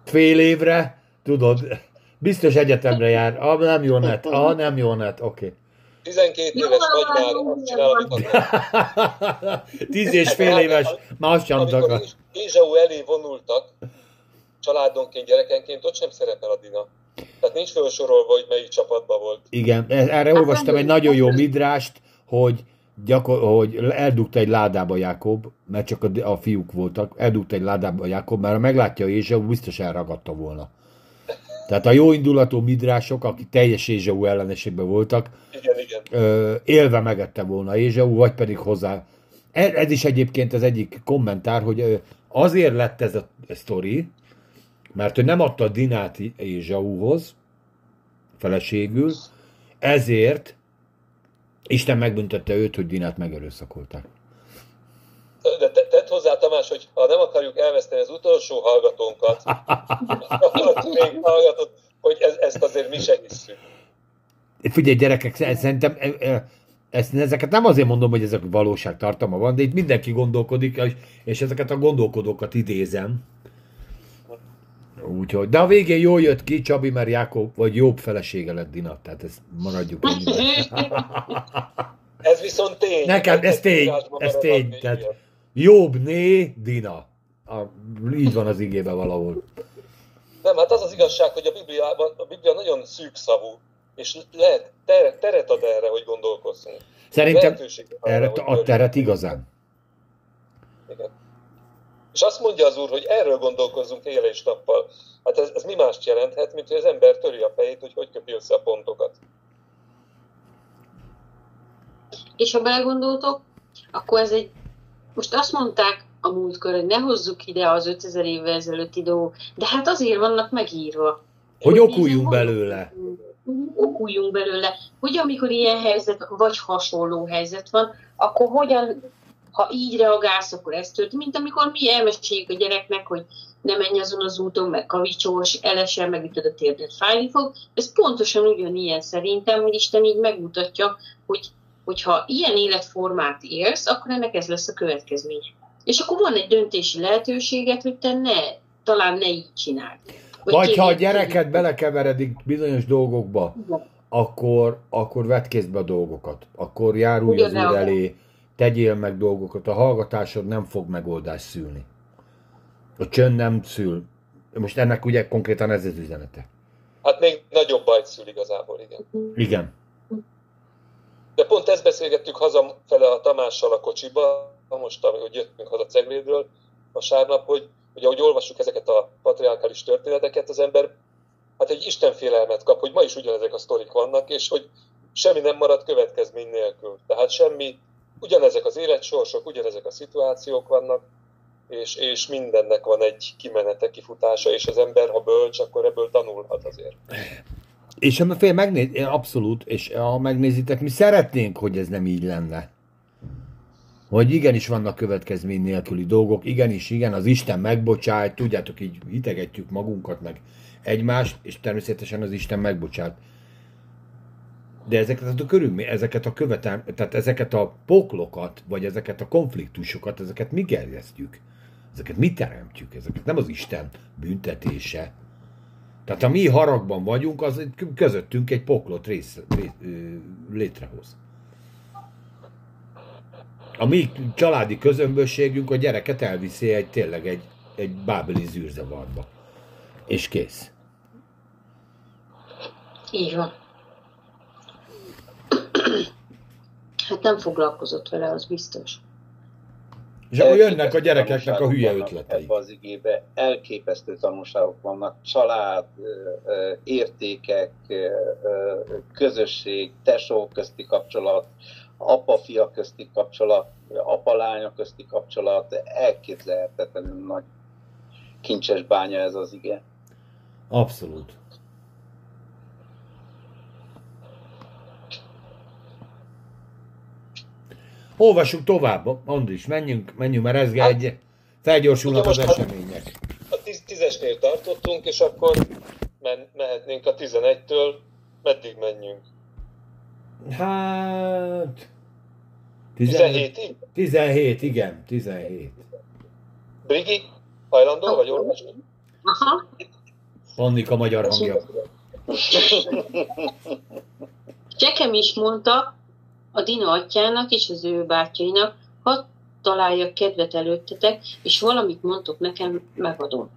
Speaker 2: fél évre, tudod, biztos egyetemre jár. Ah, nem jó net, ah, nem jó net, oké.
Speaker 1: 12
Speaker 4: Jó,
Speaker 1: éves vagy már azt csinál, amit akar.
Speaker 2: Tíz és fél éves, már azt sem
Speaker 1: Ézsau elé vonultak, családonként, gyerekenként, ott sem szerepel a Dina. Tehát nincs felsorolva, hogy melyik csapatban volt.
Speaker 2: Igen, erre olvastam egy nagyon jó midrást, hogy, gyakor- hogy eldugta egy ládába Jákob, mert csak a, a fiúk voltak, eldugta egy ládába Jákob, mert ha meglátja Ézsau, biztos elragadta volna. Tehát a jó indulatú midrások, akik teljes Ézsau ellenességben voltak,
Speaker 1: Igen, igen.
Speaker 2: ö, élve megette volna Ézsau, vagy pedig hozzá. Ez, ez is egyébként az egyik kommentár, hogy azért lett ez a sztori, mert ő nem adta Dinát Ézsauhoz, feleségül, ezért Isten megbüntette őt, hogy Dinát megerőszakolták.
Speaker 1: De te, tedd hozzá, Tamás, hogy ha nem akarjuk elveszteni az utolsó hallgatónkat, [laughs] aki még hallgatott, hogy ez, ezt azért mi se hisszük.
Speaker 2: Figyelj, gyerekek, ez- szerintem e- e- ezt, ezeket nem azért mondom, hogy ezek valóságtartalma van, de itt mindenki gondolkodik, és, és ezeket a gondolkodókat idézem. Úgyhogy, de a végén jól jött ki Csabi, mert Jákob, vagy jobb felesége lett Dina, tehát ezt maradjuk.
Speaker 1: Ez viszont tény.
Speaker 2: Nekem ez tény,
Speaker 1: írásban
Speaker 2: ez tény, tehát-
Speaker 1: ilyen.
Speaker 2: Jobb né Dina. A, így van az igében valahol.
Speaker 1: Nem, hát az az igazság, hogy a Bibliában, a Biblia nagyon szűkszavú, és lehet, teret, teret ad erre, hogy gondolkozzunk.
Speaker 2: Szerintem erre
Speaker 1: hogy
Speaker 2: ad teret igazán.
Speaker 1: Igen. És azt mondja az úr, hogy erről gondolkozzunk éjjel és nappal. Hát ez, ez mi mást jelenthet, mint hogy az ember töri a fejét, hogy hogy köpi össze a pontokat.
Speaker 4: És ha belegondoltok, akkor ez egy, most azt mondták a múltkor, hogy ne hozzuk ide az 5000 évvel ezelőtti dolgok, de hát azért vannak megírva.
Speaker 2: Hogy okuljunk
Speaker 4: nézem,
Speaker 2: belőle.
Speaker 4: Okuljunk belőle, hogy amikor ilyen helyzet, vagy hasonló helyzet van, akkor hogyan, ha így reagálsz, akkor ez történt, mint amikor mi elmeséljük a gyereknek, hogy ne menj azon az úton, meg kavicsós, elesen, meg ütöd a térdet, fájni fog. Ez pontosan ugyanilyen szerintem, hogy Isten így megmutatja, hogy hogyha ilyen életformát élsz, akkor ennek ez lesz a következménye. És akkor van egy döntési lehetőséget, hogy te ne, talán ne így csináld.
Speaker 2: Vagy ha a gyereket belekeveredik bizonyos dolgokba,
Speaker 4: Igen.
Speaker 2: akkor, akkor vedd kézbe a dolgokat. Akkor járulj az
Speaker 4: Ugyan
Speaker 2: úr
Speaker 4: ne
Speaker 2: elé, tegyél meg dolgokat. A hallgatásod nem fog megoldást szülni. A csönd nem szül. Most ennek ugye konkrétan ez az üzenete.
Speaker 1: Hát még nagyobb bajt szül igazából, igen.
Speaker 2: Igen.
Speaker 1: De pont ezt beszélgettük hazafele a Tamással a kocsiba, most ahogy jöttünk haza Ceglédről vasárnap, hogy ugye ahogy olvassuk ezeket a patriarkális történeteket, az ember hát egy istenfélelmet kap, hogy ma is ugyanezek a sztorik vannak, és hogy semmi nem marad következmény nélkül. Tehát semmi, ugyanezek az életsorsok, ugyanezek a szituációk vannak, és, és mindennek van egy kimenete, kifutása, és az ember, ha bölcs, akkor ebből tanulhat azért.
Speaker 2: És ha fél megnéz, abszolút, és ha megnézitek, mi szeretnénk, hogy ez nem így lenne. Hogy igenis vannak következmény nélküli dolgok, igenis, igen, az Isten megbocsájt, tudjátok, így hitegetjük magunkat, meg egymást, és természetesen az Isten megbocsát. De ezeket a körülmény, ezeket a követel, tehát ezeket a poklokat, vagy ezeket a konfliktusokat, ezeket mi gerjesztjük? Ezeket mi teremtjük? Ezeket nem az Isten büntetése. Tehát ha mi haragban vagyunk, az közöttünk egy poklot rész, létrehoz. A mi családi közömbösségünk a gyereket elviszi egy tényleg egy, egy bábeli zűrzavarba. És kész.
Speaker 4: Így van. Hát nem foglalkozott vele, az biztos.
Speaker 2: És akkor jönnek a gyerekeknek a hülye ötletei.
Speaker 3: Ebbe az igébe elképesztő tanulságok vannak. Család, értékek, közösség, tesó közti kapcsolat, apa-fia közti kapcsolat, apa-lánya közti kapcsolat, elképzelhetetlenül nagy kincses bánya ez az ige.
Speaker 2: Abszolút. Olvassuk tovább, Andris, menjünk, menjünk, mert ez hát, egy, felgyorsulnak az események.
Speaker 1: A tízesnél tartottunk, és akkor men, mehetnénk a 11-től, meddig menjünk?
Speaker 2: Hát...
Speaker 1: 17-ig?
Speaker 2: 17, igen, 17.
Speaker 1: Brigi, hajlandó vagy olvasni?
Speaker 4: Aha.
Speaker 2: Annika magyar hangja.
Speaker 4: Csekem is mondta, a Dina atyának és az ő bátyainak, ha találjak kedvet előttetek, és valamit mondtok nekem, megadom.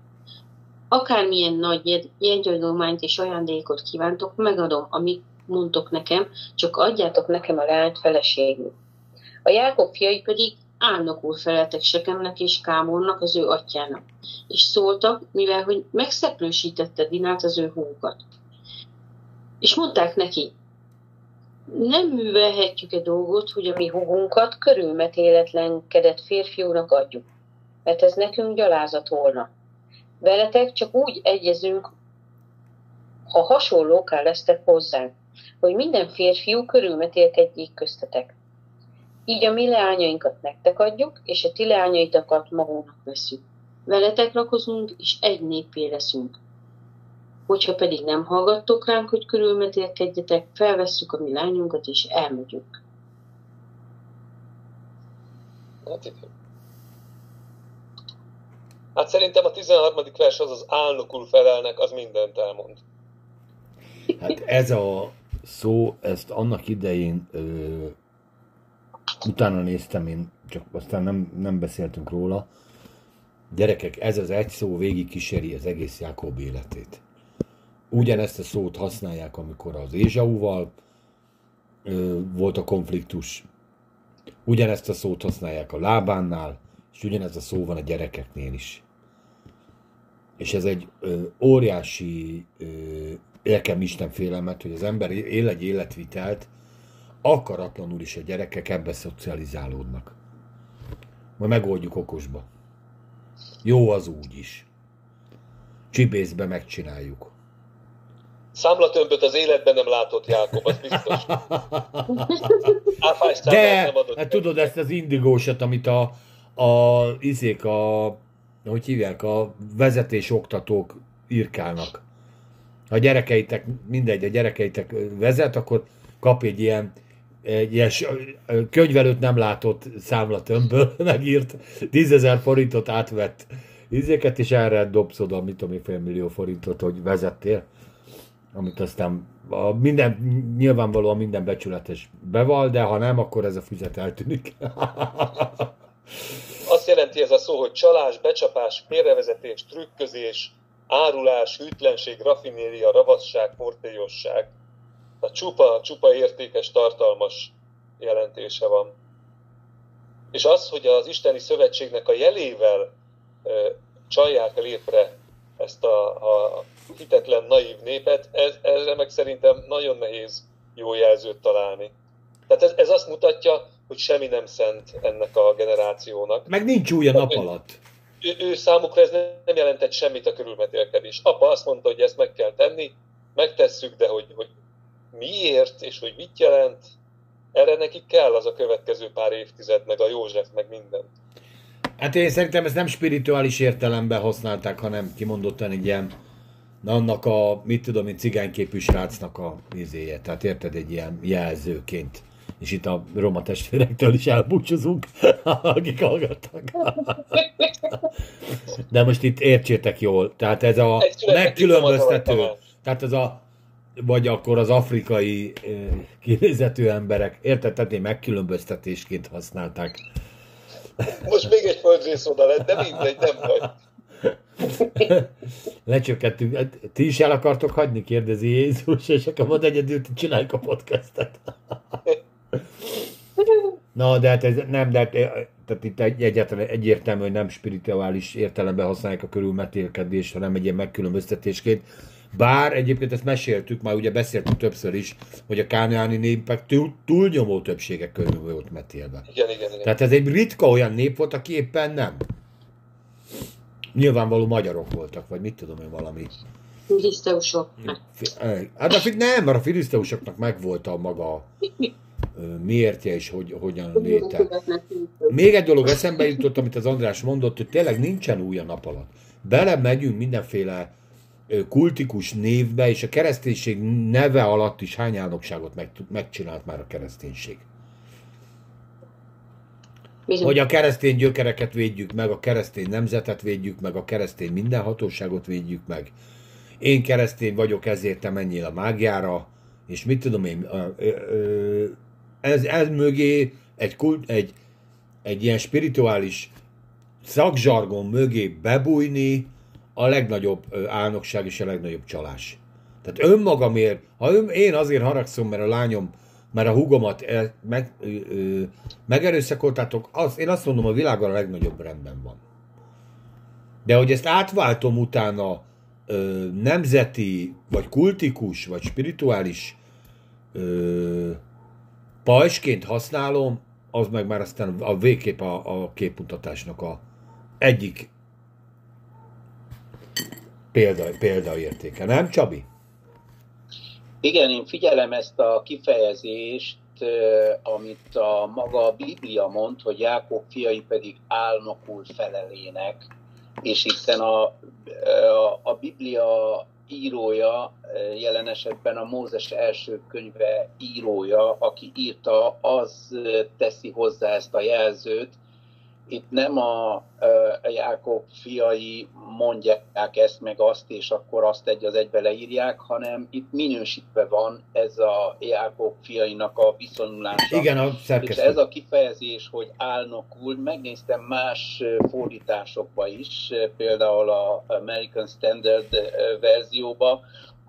Speaker 4: Akármilyen nagy jegyadományt és ajándékot kívántok, megadom, amit mondtok nekem, csak adjátok nekem a leányt feleségül. A Jákob fiai pedig álnokul feleltek Sekemnek és Kámornak, az ő atyának, és szóltak, mivel hogy megszeplősítette Dinát az ő húkat. És mondták neki, nem művelhetjük-e dolgot, hogy a mi húgunkat körülmetéletlenkedett férfiúnak adjuk, mert ez nekünk gyalázat volna. Veletek csak úgy egyezünk, ha hasonlóká lesztek hozzánk, hogy minden férfiú körülmetélkedjék köztetek. Így a mi leányainkat nektek adjuk, és a ti leányaitokat magunknak veszünk. Veletek lakozunk, és egy népé leszünk. Hogyha pedig nem hallgattok ránk, hogy körülmetélkedjetek, felvesszük a mi lányunkat, és elmegyünk.
Speaker 1: Hát igen. Hát szerintem a 13. vers az az álnokul felelnek, az mindent elmond.
Speaker 2: Hát ez a szó, ezt annak idején ö, utána néztem én, csak aztán nem, nem beszéltünk róla. Gyerekek, ez az egy szó végig kíséri az egész Jákob életét. Ugyanezt a szót használják, amikor az Ézsauval volt a konfliktus. Ugyanezt a szót használják a lábánnál, és ugyanez a szó van a gyerekeknél is. És ez egy ö, óriási ö, Isten félelmet, hogy az ember él egy életvitelt, akaratlanul is a gyerekek ebbe szocializálódnak. Majd megoldjuk okosba. Jó az úgy is. Csibészbe megcsináljuk.
Speaker 1: Számlatömböt az életben nem látott Jákob, az biztos.
Speaker 2: De, nem adott hát tudod ezt az indigósat, amit a, a izék, a, hogy hívják, a vezetés oktatók írkálnak. Ha a gyerekeitek, mindegy, a gyerekeitek vezet, akkor kap egy ilyen, egy ilyen könyvelőt nem látott számlatömbből [laughs] megírt, tízezer forintot átvett izéket, és erre dobsz oda, mit tudom én, fél millió forintot, hogy vezettél amit aztán a minden, nyilvánvalóan minden becsületes beval, de ha nem, akkor ez a füzet eltűnik. [laughs]
Speaker 1: Azt jelenti ez a szó, hogy csalás, becsapás, félrevezetés, trükközés, árulás, hűtlenség, rafinéria, ravasság, portélyosság. A csupa, csupa értékes, tartalmas jelentése van. És az, hogy az Isteni Szövetségnek a jelével e, csalják lépre ezt a, a hitetlen, naív népet, ez, erre meg szerintem nagyon nehéz jó jelzőt találni. Tehát ez, ez azt mutatja, hogy semmi nem szent ennek a generációnak.
Speaker 2: Meg nincs új a nap alatt.
Speaker 1: Ő, ő, ő számukra ez nem jelentett semmit a körülmetélkedés. Apa azt mondta, hogy ezt meg kell tenni, megtesszük, de hogy, hogy miért és hogy mit jelent, erre nekik kell az a következő pár évtized, meg a József, meg minden.
Speaker 2: Hát én szerintem ezt nem spirituális értelemben használták, hanem kimondottan egy ilyen annak a, mit tudom én, cigányképű srácnak a izéje. Tehát érted, egy ilyen jelzőként. És itt a roma testvérektől is elbúcsúzunk, [laughs] akik hallgattak. [laughs] De most itt értsétek jól, tehát ez a megkülönböztető, tehát ez a vagy akkor az afrikai kinézetű emberek, érted, tehát megkülönböztetésként használták.
Speaker 1: Most még egy földrész oda lett, de mindegy, nem vagy. [laughs]
Speaker 2: Lecsökkentünk. Hát, ti is el akartok hagyni, kérdezi Jézus, és akkor majd egyedül csináljuk a podcastet. Na, de hát ez nem, de hát, tehát itt egy, egyáltalán egyértelmű, hogy nem spirituális értelemben használják a körülmetélkedést, hanem egy ilyen megkülönböztetésként. Bár egyébként ezt meséltük, már ugye beszéltük többször is, hogy a káneáni népek túl, túlnyomó többsége körül volt metélve.
Speaker 1: Igen, igen, igen.
Speaker 2: Tehát ez egy ritka olyan nép volt, aki éppen nem. Nyilvánvaló magyarok voltak, vagy mit tudom én valami.
Speaker 4: Filiszteusok.
Speaker 2: Hát a, nem, mert a filiszteusoknak megvolt a maga miértje és hogy, hogyan léte. Még egy dolog eszembe jutott, amit az András mondott, hogy tényleg nincsen új a nap alatt. Bele megyünk mindenféle kultikus névbe, és a kereszténység neve alatt is hány álnokságot meg, megcsinált már a kereszténység. Bizony. Hogy a keresztény gyökereket védjük meg, a keresztény nemzetet védjük meg, a keresztény minden hatóságot védjük meg. Én keresztény vagyok, ezért te menjél a mágiára, és mit tudom én, ez, ez mögé egy, kult, egy, egy ilyen spirituális szakzsargon mögé bebújni a legnagyobb álnokság és a legnagyobb csalás. Tehát önmagamért, ha ön, én azért haragszom, mert a lányom mert a húgomat el, meg, ö, ö, megerőszakoltátok, az, én azt mondom, a világon a legnagyobb rendben van. De hogy ezt átváltom utána ö, nemzeti, vagy kultikus, vagy spirituális ö, pajsként használom, az meg már aztán a végképp a, a képmutatásnak a egyik példa, példaértéke. Nem, Csabi?
Speaker 3: Igen, én figyelem ezt a kifejezést, amit a maga a Biblia mond, hogy Jákob fiai pedig álnokul felelének, és itt a, a, a Biblia írója, jelen esetben a Mózes első könyve írója, aki írta, az teszi hozzá ezt a jelzőt, itt nem a, a Jákob fiai mondják ezt meg azt, és akkor azt egy az egybe leírják, hanem itt minősítve van ez a Jákob fiainak a viszonyulása.
Speaker 2: Igen, a
Speaker 3: szerkesztő. És ez a kifejezés, hogy álnokul, megnéztem más fordításokba is, például a American Standard verzióba,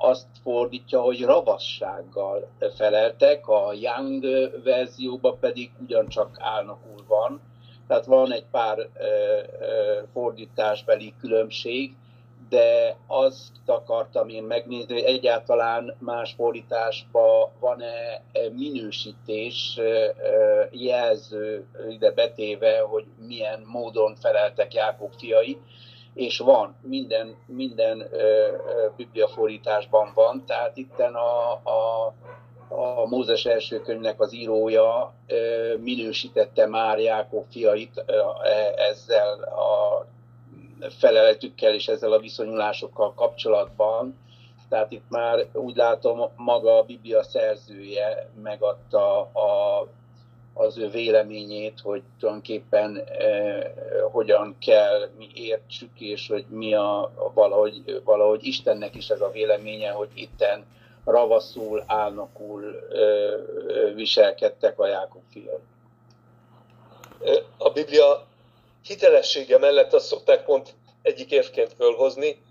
Speaker 3: azt fordítja, hogy ravassággal feleltek, a Young verzióba pedig ugyancsak álnokul van tehát van egy pár fordításbeli különbség, de azt akartam én megnézni, hogy egyáltalán más fordításban van-e minősítés, jelző ide betéve, hogy milyen módon feleltek Jákob fiai, és van, minden, minden bibliafordításban van, tehát itten a, a a Mózes első könyvnek az írója minősítette már Jákob fiait e, ezzel a feleletükkel és ezzel a viszonyulásokkal kapcsolatban. Tehát itt már úgy látom, maga a Biblia szerzője megadta a, az ő véleményét, hogy tulajdonképpen eh, hogyan kell mi értsük, és hogy mi a, valahogy, valahogy Istennek is ez a véleménye, hogy itten ravaszul, álnokul ö, viselkedtek a Jákob fiai.
Speaker 1: A Biblia hitelessége mellett azt szokták pont egyik évként fölhozni,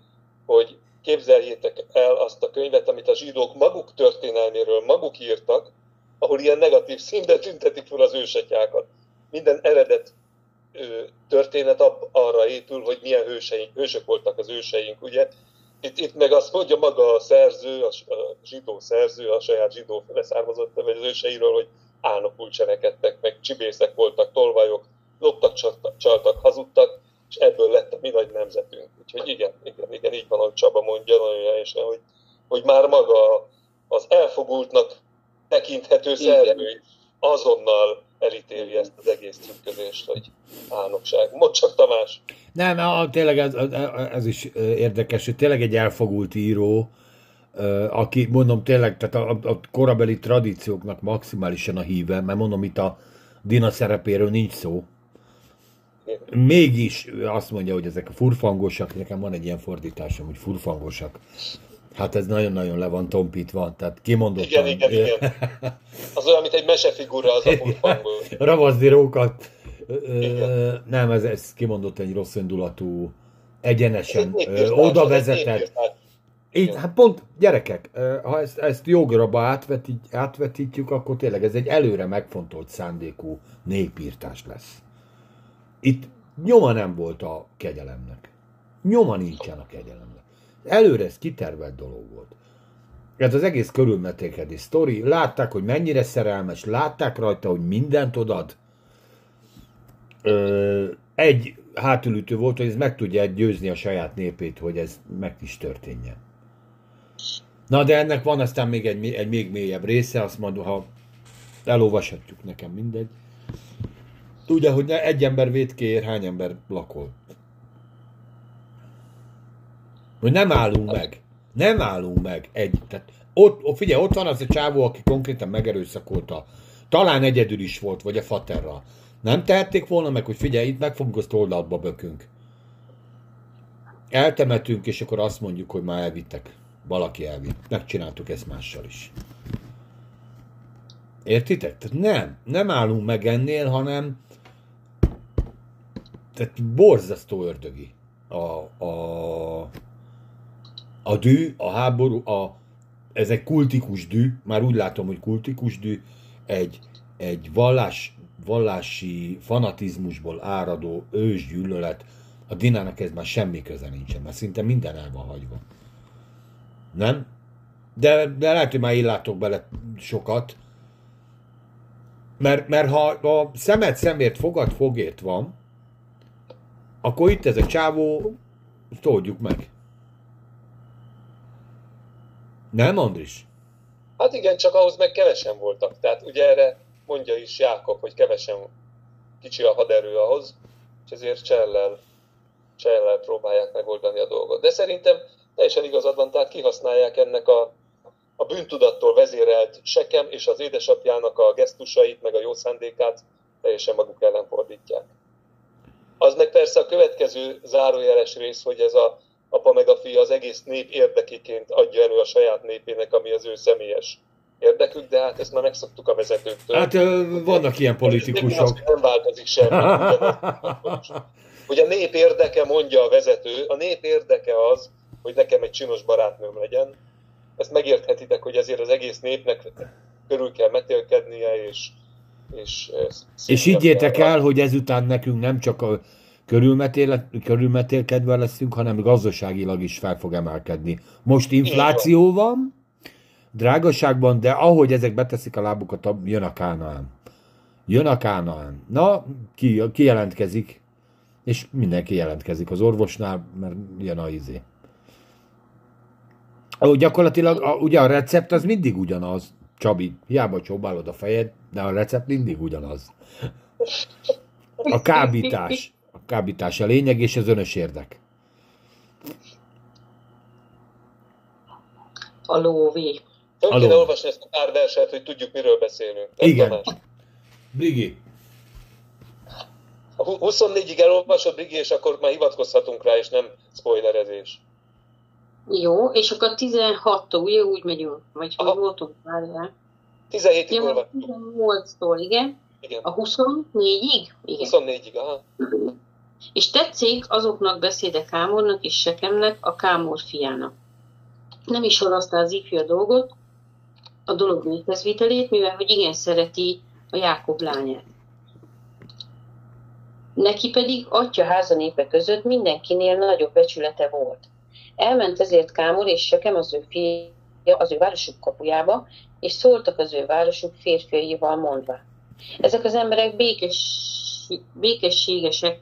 Speaker 1: hogy képzeljétek el azt a könyvet, amit a zsidók maguk történelméről maguk írtak, ahol ilyen negatív színbe tüntetik fel az ősetyákat. Minden eredet történet arra épül, hogy milyen hőseink, hősök voltak az őseink, ugye? Itt, itt meg azt mondja maga a szerző, a, zsidó szerző, a saját zsidó leszármazott, vagy az őseiről, hogy álnokul csenekedtek, meg csibészek voltak, tolvajok, loptak, csaltak, csaltak, hazudtak, és ebből lett a mi nagy nemzetünk. Úgyhogy igen, igen, igen, így van, ahogy Csaba mondja, nagyon helyesen, hogy, hogy már maga az elfogultnak tekinthető szerző azonnal elítéli ezt az egész trükközést, hogy álnokság. Mondd csak Tamás!
Speaker 2: Nem, a, tényleg ez, ez is érdekes, hogy tényleg egy elfogult író, aki mondom tényleg, tehát a, a korabeli tradícióknak maximálisan a híve, mert mondom itt a Dina szerepéről nincs szó. Mégis azt mondja, hogy ezek a furfangosak, nekem van egy ilyen fordításom, hogy furfangosak. Hát ez nagyon-nagyon le van tompítva, tehát kimondottan.
Speaker 1: Igen, igen, igen. [laughs] Az olyan, mint egy mesefigura az a furfangos.
Speaker 2: Ravazdirókat. Nem, ez, ez kimondott egy rossz indulatú, egyenesen oda vezetett. Így, hát pont, gyerekek, ha ezt, ezt jogra átvetít, átvetítjük, akkor tényleg ez egy előre megfontolt szándékú népírtás lesz. Itt nyoma nem volt a kegyelemnek. Nyoma nincsen a kegyelemnek. Előre ez kitervelt dolog volt. Ez az egész körülmetélkedő sztori. Látták, hogy mennyire szerelmes, látták rajta, hogy mindent odad. Ö, egy hátulütő volt, hogy ez meg tudja győzni a saját népét, hogy ez meg is történjen. Na, de ennek van aztán még egy, egy még mélyebb része, azt mondom, ha elolvashatjuk nekem, mindegy. Tudja, hogy egy ember védkéért hány ember lakol. Hogy nem állunk meg. Nem állunk meg. Egy, tehát ott, figyelj, ott van az a csávó, aki konkrétan megerőszakolta. Talán egyedül is volt, vagy a faterra. Nem tehették volna meg, hogy figyelj, itt meg fogunk azt oldalba bökünk. Eltemetünk, és akkor azt mondjuk, hogy már elvittek. Valaki elvitt. Megcsináltuk ezt mással is. Értitek? Tehát nem, nem állunk meg ennél, hanem tehát borzasztó ördögi a, a, a dű, a háború, a, ez egy kultikus dű, már úgy látom, hogy kultikus dű, egy, egy vallás, vallási fanatizmusból áradó ősgyűlölet, a Dinának ez már semmi köze nincsen, mert szinte minden el van hagyva. Nem? De, de lehet, hogy már illátok bele sokat. Mert, mert ha a szemet szemért, fogad fogért van, akkor itt ez a csávó, toldjuk meg. Nem, Andris?
Speaker 1: Hát igen, csak ahhoz meg kevesen voltak. Tehát ugye erre mondja is Jákob, hogy kevesen kicsi a haderő ahhoz, és ezért csellel, csellel próbálják megoldani a dolgot. De szerintem teljesen igazad van, tehát kihasználják ennek a, a bűntudattól vezérelt sekem és az édesapjának a gesztusait, meg a jó szándékát teljesen maguk ellen fordítják. Az meg persze a következő zárójeles rész, hogy ez a apa meg a fia az egész nép érdekéként adja elő a saját népének, ami az ő személyes érdekük, de hát ezt már megszoktuk a vezetőktől.
Speaker 2: Hát vannak ilyen politikusok.
Speaker 1: Nem változik semmi. [laughs] Hogy a nép érdeke, mondja a vezető, a nép érdeke az, hogy nekem egy csinos barátnőm legyen. Ezt megérthetitek, hogy ezért az egész népnek körül kell metélkednie, és és,
Speaker 2: és higgyétek el, hogy ezután nekünk nem csak a körülmetélkedve leszünk, hanem gazdaságilag is fel fog emelkedni. Most infláció van, drágaságban, de ahogy ezek beteszik a lábukat, jön a Kánaán. Jön a Kánaán. Na, ki, ki jelentkezik? És mindenki jelentkezik az orvosnál, mert jön a izé. Ó, gyakorlatilag a, ugye a recept az mindig ugyanaz. Csabi, hiába csobálod a fejed, de a recept mindig ugyanaz. A kábítás. A kábítás a lényeg, és az önös érdek.
Speaker 4: A lóvé.
Speaker 1: Föl kéne olvasni ezt a pár verset, hogy tudjuk, miről beszélünk.
Speaker 2: Nem Igen. Brigi.
Speaker 1: A 24-ig elolvasod, Brigi, és akkor már hivatkozhatunk rá, és nem spoilerezés.
Speaker 4: Jó, és akkor 16-tól ugye úgy megyünk, vagy hogy voltunk várjál.
Speaker 1: 17-ig
Speaker 4: ja, 18-tól, igen.
Speaker 1: Igen.
Speaker 4: A 24-ig?
Speaker 1: Igen. 24-ig, aha.
Speaker 4: És tetszik azoknak beszéde Kámornak és Sekemnek, a Kámor fiának. Nem is halasztá az ifjú a dolgot, a dolog létezvitelét, mivel hogy igen szereti a Jákob lányát. Neki pedig atya háza népe között mindenkinél nagyobb becsülete volt. Elment ezért Kámor és Sekem az ő fia az ő városuk kapujába, és szóltak az ő városuk férfiaival mondva. Ezek az emberek békes, békességesek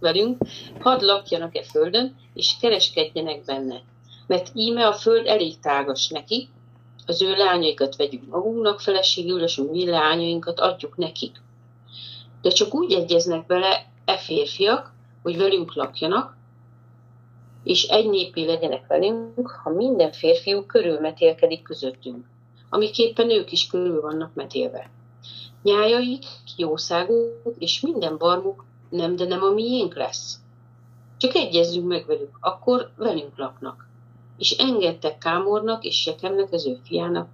Speaker 4: velünk, hadd lakjanak-e földön, és kereskedjenek benne. Mert íme a föld elég tágas neki, az ő lányaikat vegyük magunknak, feleségül, és a mi lányainkat adjuk nekik. De csak úgy egyeznek bele e férfiak, hogy velünk lakjanak, és egy népé legyenek velünk, ha minden férfiú körülmetélkedik közöttünk, amiképpen ők is körül vannak metélve. Nyájaik, jószáguk és minden barmuk nem, de nem a miénk lesz. Csak egyezzünk meg velük, akkor velünk laknak. És engedtek Kámornak és Sekemnek, az ő fiának,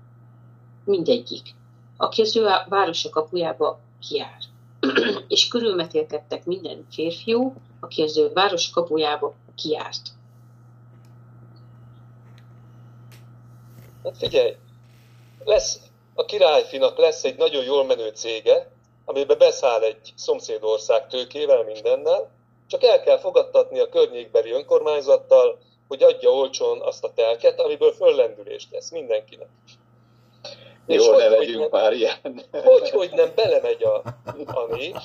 Speaker 4: mindegyik, aki az ő városa kapujába kiár. [clears throat] és körülmetélkedtek minden férfiú, aki az ő város kapujába kiárt.
Speaker 1: Hát figyelj, lesz, a királyfinak lesz egy nagyon jól menő cége, amibe beszáll egy szomszédország tőkével, mindennel, csak el kell fogadtatni a környékbeli önkormányzattal, hogy adja olcsón azt a telket, amiből föllendülést lesz mindenkinek.
Speaker 3: Jó, és ne hogy, hogy pár ilyen.
Speaker 1: Hogy, hogy nem belemegy a, a nép,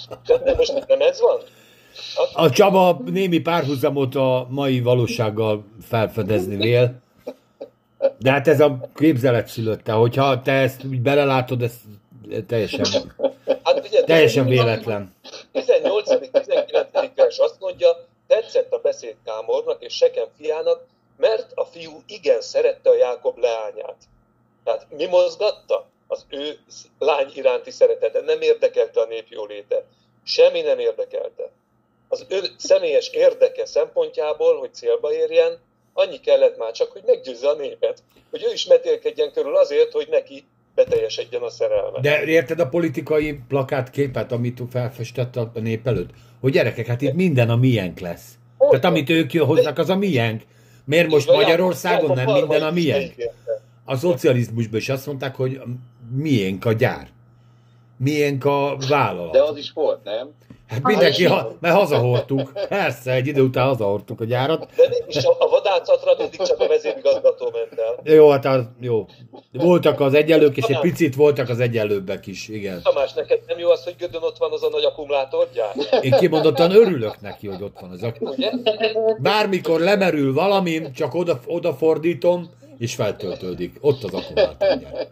Speaker 1: de most nem ez van?
Speaker 2: A Csaba némi párhuzamot a mai valósággal felfedezni vél. De hát ez a képzelet szülötte, hogyha te ezt úgy belelátod, ez teljesen, hát ugye, teljesen véletlen.
Speaker 1: 18.-19. vers azt mondja, tetszett a beszéd Kámornak és Sekem fiának, mert a fiú igen szerette a Jákob leányát. Tehát mi mozgatta? Az ő lány iránti szeretete. Nem érdekelte a nép jóléte. Semmi nem érdekelte. Az ő személyes érdeke szempontjából, hogy célba érjen, annyi kellett már csak, hogy meggyőzze a népet, hogy ő is metélkedjen körül azért, hogy neki beteljesedjen a szerelme.
Speaker 2: De érted a politikai plakátképet, amit felfestett a nép előtt? Hogy gyerekek, hát itt minden a miénk lesz. Hogy Tehát amit ők hoznak, az a miénk. Miért most Magyarországon nem minden a miénk? A szocializmusban is azt mondták, hogy miénk a gyár. Miénk a vállalat.
Speaker 3: De az is volt, nem?
Speaker 2: Hát mindenki, ha, mert hazahordtuk. Persze, egy idő után hazahordtuk a gyárat.
Speaker 1: De mégis a, a vadászatra mindig csak a vezérigazgató ment el.
Speaker 2: Jó, hát az, jó. Voltak az egyenlők, és egy picit voltak az egyenlőbbek is, igen.
Speaker 1: Tamás, neked nem jó az, hogy Gödön ott van az a nagy akkumulátorgyár?
Speaker 2: Én kimondottan örülök neki, hogy ott van az akkumulátorgyár. Bármikor lemerül valami, csak oda, odafordítom, és feltöltődik. Ott az akkumulátorgyár.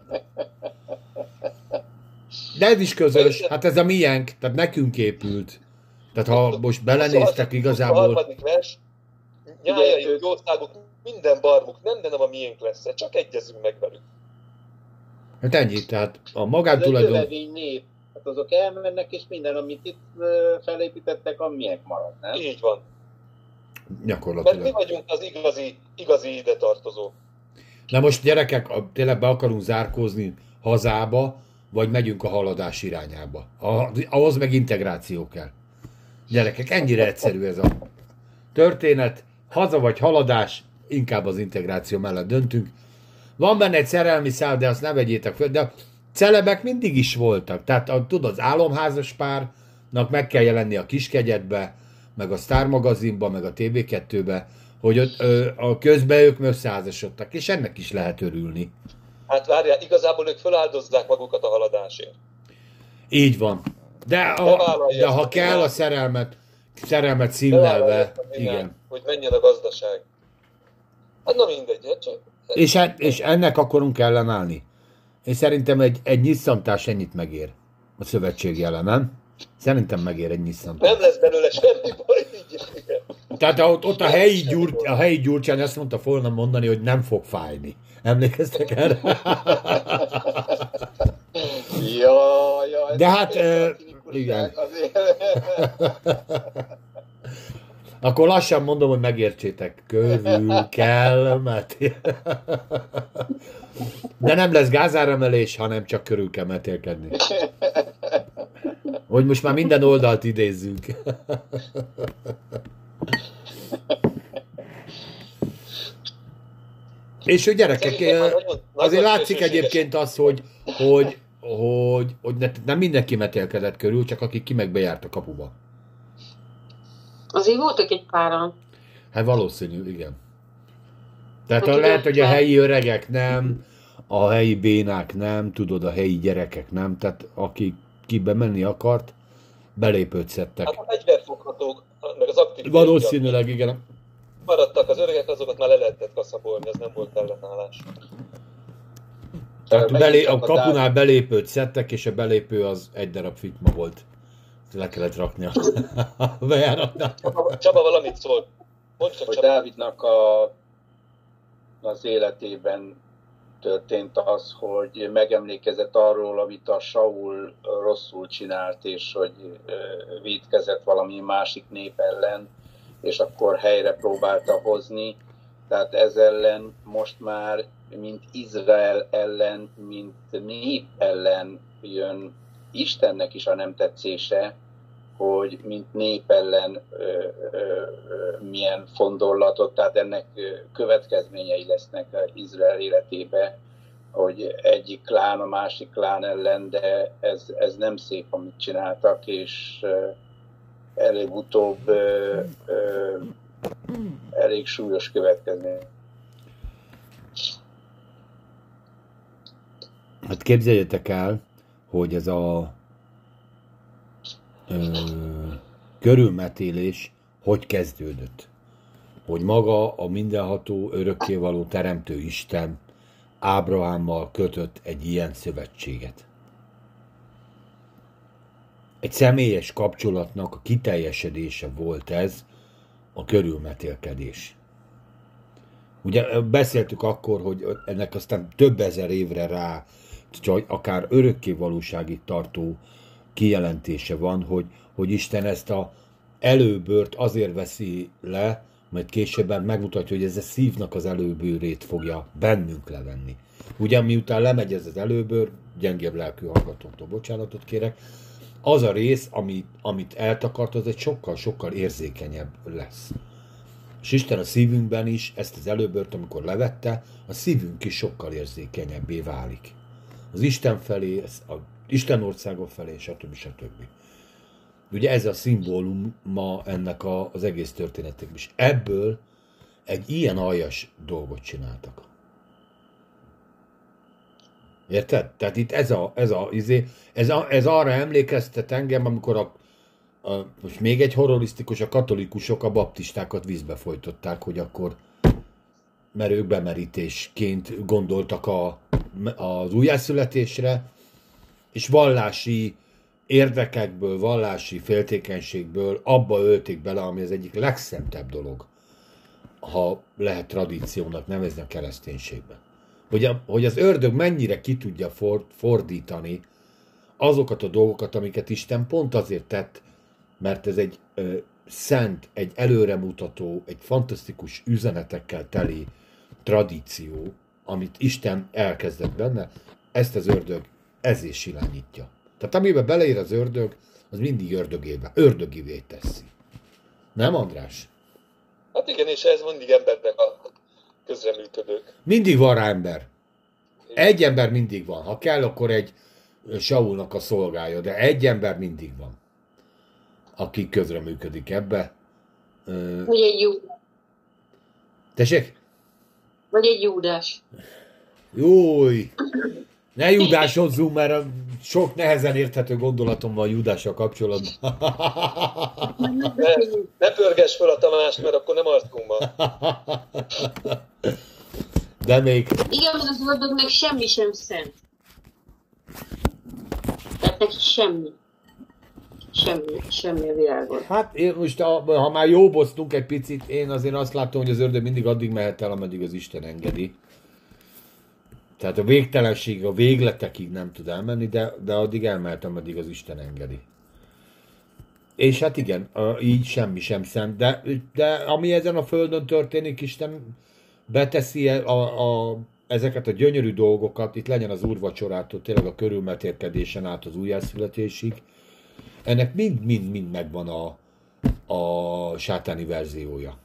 Speaker 2: De ez is közös, hát ez a miénk, tehát nekünk épült. Tehát ha most belenéztek igazából... A
Speaker 1: harmadik vers, nyájaink, jószáguk, minden barmuk, nem, de nem a miénk lesz, csak egyezünk meg velük.
Speaker 2: Hát ennyi, tehát a magántulajdon... Ez
Speaker 3: egy nép, hát azok elmennek, és minden, amit itt felépítettek, a miénk marad, nem?
Speaker 1: Így van.
Speaker 2: Gyakorlatilag.
Speaker 1: Mert mi vagyunk az igazi, igazi ide tartozó.
Speaker 2: Na most gyerekek, tényleg be akarunk zárkózni hazába, vagy megyünk a haladás irányába. Ahhoz meg integráció kell. Gyerekek, ennyire egyszerű ez a történet. Haza vagy haladás, inkább az integráció mellett döntünk. Van benne egy szerelmi szál, de azt ne vegyétek fel, de celebek mindig is voltak. Tehát a, tudod, az álomházas párnak meg kell jelenni a kiskegyetbe, meg a Star magazinba, meg a TV2-be, hogy ö, a közben ők összeházasodtak, és ennek is lehet örülni.
Speaker 1: Hát várjál, igazából ők feláldozzák magukat a haladásért.
Speaker 2: Így van. De, a, de ha kell a szerelmet, szerelmet színlelve, igen.
Speaker 1: Hogy menjen a gazdaság. Hát na mindegy, hát csak...
Speaker 2: És, hát, és ennek akarunk ellenállni. Én szerintem egy, egy nyisszantás ennyit megér. A szövetség jelen, nem? Szerintem megér egy nyisszantás.
Speaker 1: Nem lesz belőle semmi baj, így
Speaker 2: Tehát ott, ott a, helyi gyúr, a helyi gyurcsány azt mondta volna mondani, hogy nem fog fájni. Emlékeztek erre? [laughs]
Speaker 3: ja, ja.
Speaker 2: De hát, uh, igen. [laughs] Akkor lassan mondom, hogy megértsétek. Körül kell, mert... [laughs] De nem lesz gázáremelés, hanem csak körül kell metélkedni. Hogy most már minden oldalt idézzünk. És ő gyerekek, azért látszik egyébként az, hogy, hogy, hogy, hogy ne, nem mindenki metélkedett körül, csak aki ki meg bejárt a kapuba.
Speaker 4: Azért voltak egy páran.
Speaker 2: Hát valószínű, igen. Tehát hát, lehet, hogy a helyi öregek nem, a helyi bénák nem, tudod, a helyi gyerekek nem, tehát aki kibe menni akart, belépőt szedtek. Hát
Speaker 1: a fegyverfoghatók, meg az aktív...
Speaker 2: Valószínűleg, igen
Speaker 1: maradtak az öregek, azokat már le lehetett kaszabolni, ez nem volt ellenállás.
Speaker 2: Tehát belé, a kapunál belépőt szedtek, és a belépő az egy darab fitma volt. Le kellett rakni a [laughs] bejáratnál.
Speaker 1: Csaba, Csaba valamit szól.
Speaker 3: Mondd csak, hogy Csaba. Dávidnak a, az életében történt az, hogy megemlékezett arról, amit a Saul rosszul csinált, és hogy védkezett valami másik nép ellen, és akkor helyre próbálta hozni. Tehát ez ellen most már, mint Izrael ellen, mint nép ellen jön Istennek is a nem tetszése, hogy mint nép ellen ö, ö, milyen fondorlatot, tehát ennek következményei lesznek Izrael életébe, hogy egyik klán a másik klán ellen, de ez, ez nem szép, amit csináltak, és előbb-utóbb elég súlyos következmény.
Speaker 2: Hát képzeljétek el, hogy ez a ö, körülmetélés hogy kezdődött. Hogy maga a mindenható, örökkévaló teremtő Isten Ábrahámmal kötött egy ilyen szövetséget. Egy személyes kapcsolatnak a kiteljesedése volt ez, a körülmetélkedés. Ugye beszéltük akkor, hogy ennek aztán több ezer évre rá, csak akár örökké valóságig tartó kijelentése van, hogy, hogy Isten ezt a előbört azért veszi le, mert későbben megmutatja, hogy ez a szívnak az előbőrét fogja bennünk levenni. Ugye miután lemegy ez az előbőr, gyengébb lelkű hallgatóktól bocsánatot kérek, az a rész, amit, amit eltakart, az egy sokkal-sokkal érzékenyebb lesz. És Isten a szívünkben is ezt az előbört, amikor levette, a szívünk is sokkal érzékenyebbé válik. Az Isten felé, a Isten országa felé, stb. stb. Ugye ez a szimbólum ma ennek a, az egész történetnek is. Ebből egy ilyen aljas dolgot csináltak. Érted? Tehát itt ez a, ez a, izé, ez, a, ez arra emlékeztet engem, amikor a, a, most még egy horrorisztikus, a katolikusok a baptistákat vízbe folytották, hogy akkor mert ők bemerítésként gondoltak a, az újjászületésre, és vallási érdekekből, vallási féltékenységből abba ölték bele, ami az egyik legszentebb dolog, ha lehet tradíciónak nevezni a kereszténységben. Hogy, a, hogy az ördög mennyire ki tudja for, fordítani azokat a dolgokat, amiket Isten pont azért tett, mert ez egy ö, szent, egy előremutató, egy fantasztikus üzenetekkel teli tradíció, amit Isten elkezdett benne, ezt az ördög ezért silányítja. Tehát amiben beleír az ördög, az mindig ördögébe, ördögivé teszi. Nem, András?
Speaker 1: Hát igen, és ez mindig embernek a közreműködők.
Speaker 2: Mindig van rá ember. Egy ember mindig van. Ha kell, akkor egy Saulnak a szolgája, de egy ember mindig van, aki közreműködik ebbe.
Speaker 4: Vagy egy jó.
Speaker 2: Tessék?
Speaker 4: Vagy egy júdás.
Speaker 2: Jój! Ne judásozzunk, mert sok nehezen érthető gondolatom van a judással kapcsolatban.
Speaker 1: Ne, ne pörges fel a Tamást, mert akkor nem arcunk ma.
Speaker 2: De még...
Speaker 4: Igen, mert az ördögnek semmi sem szent. Tehát neki semmi. Semmi, semmi a világon.
Speaker 2: Hát én most, ha már jóboztunk egy picit, én azért azt látom, hogy az ördög mindig addig mehet el, ameddig az Isten engedi. Tehát a végtelenség, a végletekig nem tud elmenni, de, de addig elmehet, ameddig az Isten engedi. És hát igen, így semmi sem szent, de, de ami ezen a földön történik, Isten beteszi a, a, ezeket a gyönyörű dolgokat, itt legyen az úrvacsorától, tényleg a körülmetérkedésen át az újjászületésig, ennek mind-mind-mind megvan a, a sátáni verziója.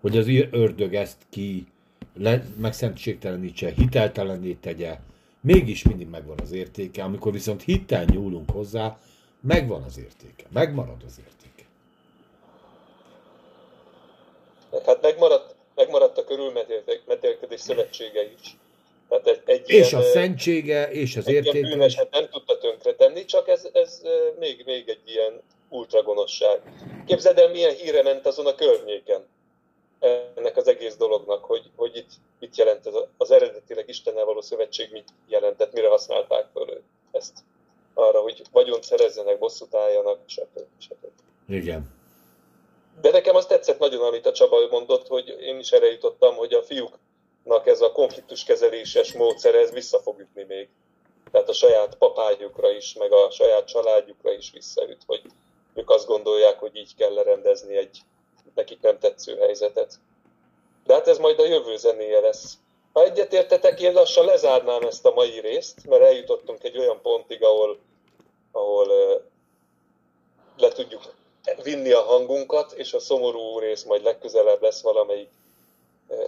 Speaker 2: Hogy az ördög ezt ki le, megszentségtelenítse, hiteltelenné tegye, mégis mindig megvan az értéke, amikor viszont hittel nyúlunk hozzá, megvan az értéke, megmarad az értéke.
Speaker 1: Hát megmaradt, megmaradt a körülmetélkedés szövetsége is. Tehát egy, egy
Speaker 2: és ilyen, a szentsége, és az értéke.
Speaker 1: Bűneset nem tudta tönkretenni, csak ez, ez még, még egy ilyen ultragonosság. Képzeld el, milyen híre ment azon a környéken ennek az egész dolognak, hogy, hogy itt mit jelent ez az eredetileg Istennel való szövetség, mit jelentett, mire használták föl ezt. arra, hogy vagyont szerezzenek, bosszút álljanak, stb. stb.
Speaker 2: Igen.
Speaker 1: De nekem azt tetszett nagyon, amit a Csaba mondott, hogy én is erre jutottam, hogy a fiúknak ez a konfliktuskezeléses módszer, ez vissza fog ütni még. Tehát a saját papájukra is, meg a saját családjukra is visszaüt, hogy ők azt gondolják, hogy így kell lerendezni egy nekik nem tetsző helyzetet. De hát ez majd a jövő zenéje lesz. Ha egyetértetek, én lassan lezárnám ezt a mai részt, mert eljutottunk egy olyan pontig, ahol, ahol le tudjuk vinni a hangunkat, és a szomorú rész majd legközelebb lesz valamelyik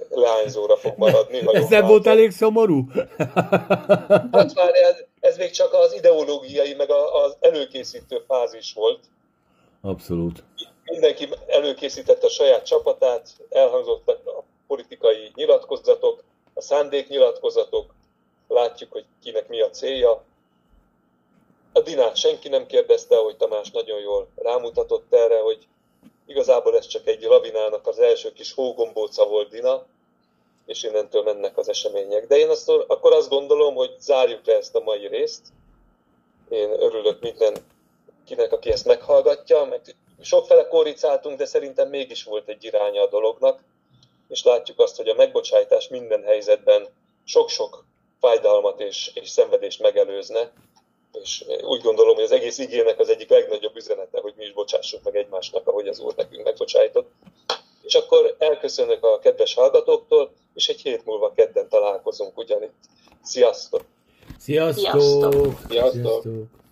Speaker 1: leányzóra fog maradni.
Speaker 2: Ez nem volt elég szomorú?
Speaker 1: Hát már ez, ez még csak az ideológiai, meg az előkészítő fázis volt.
Speaker 2: Abszolút.
Speaker 1: Mindenki előkészítette a saját csapatát, elhangzottak a politikai nyilatkozatok, a szándéknyilatkozatok, látjuk, hogy kinek mi a célja. A Dinát senki nem kérdezte, hogy Tamás nagyon jól rámutatott erre, hogy igazából ez csak egy lavinának az első kis hógombóca volt Dina, és innentől mennek az események. De én azt, akkor azt gondolom, hogy zárjuk le ezt a mai részt. Én örülök mindenkinek, aki ezt meghallgatja, meg sokfele koricáltunk, de szerintem mégis volt egy iránya a dolognak és látjuk azt, hogy a megbocsájtás minden helyzetben sok-sok fájdalmat és, és szenvedést megelőzne, és úgy gondolom, hogy az egész igének az egyik legnagyobb üzenete, hogy mi is bocsássuk meg egymásnak, ahogy az Úr nekünk megbocsájtott. És akkor elköszönök a kedves hallgatóktól, és egy hét múlva kedden találkozunk ugyanitt. Sziasztok!
Speaker 2: Sziasztok! Sziasztok!
Speaker 1: Sziasztok! Sziasztok.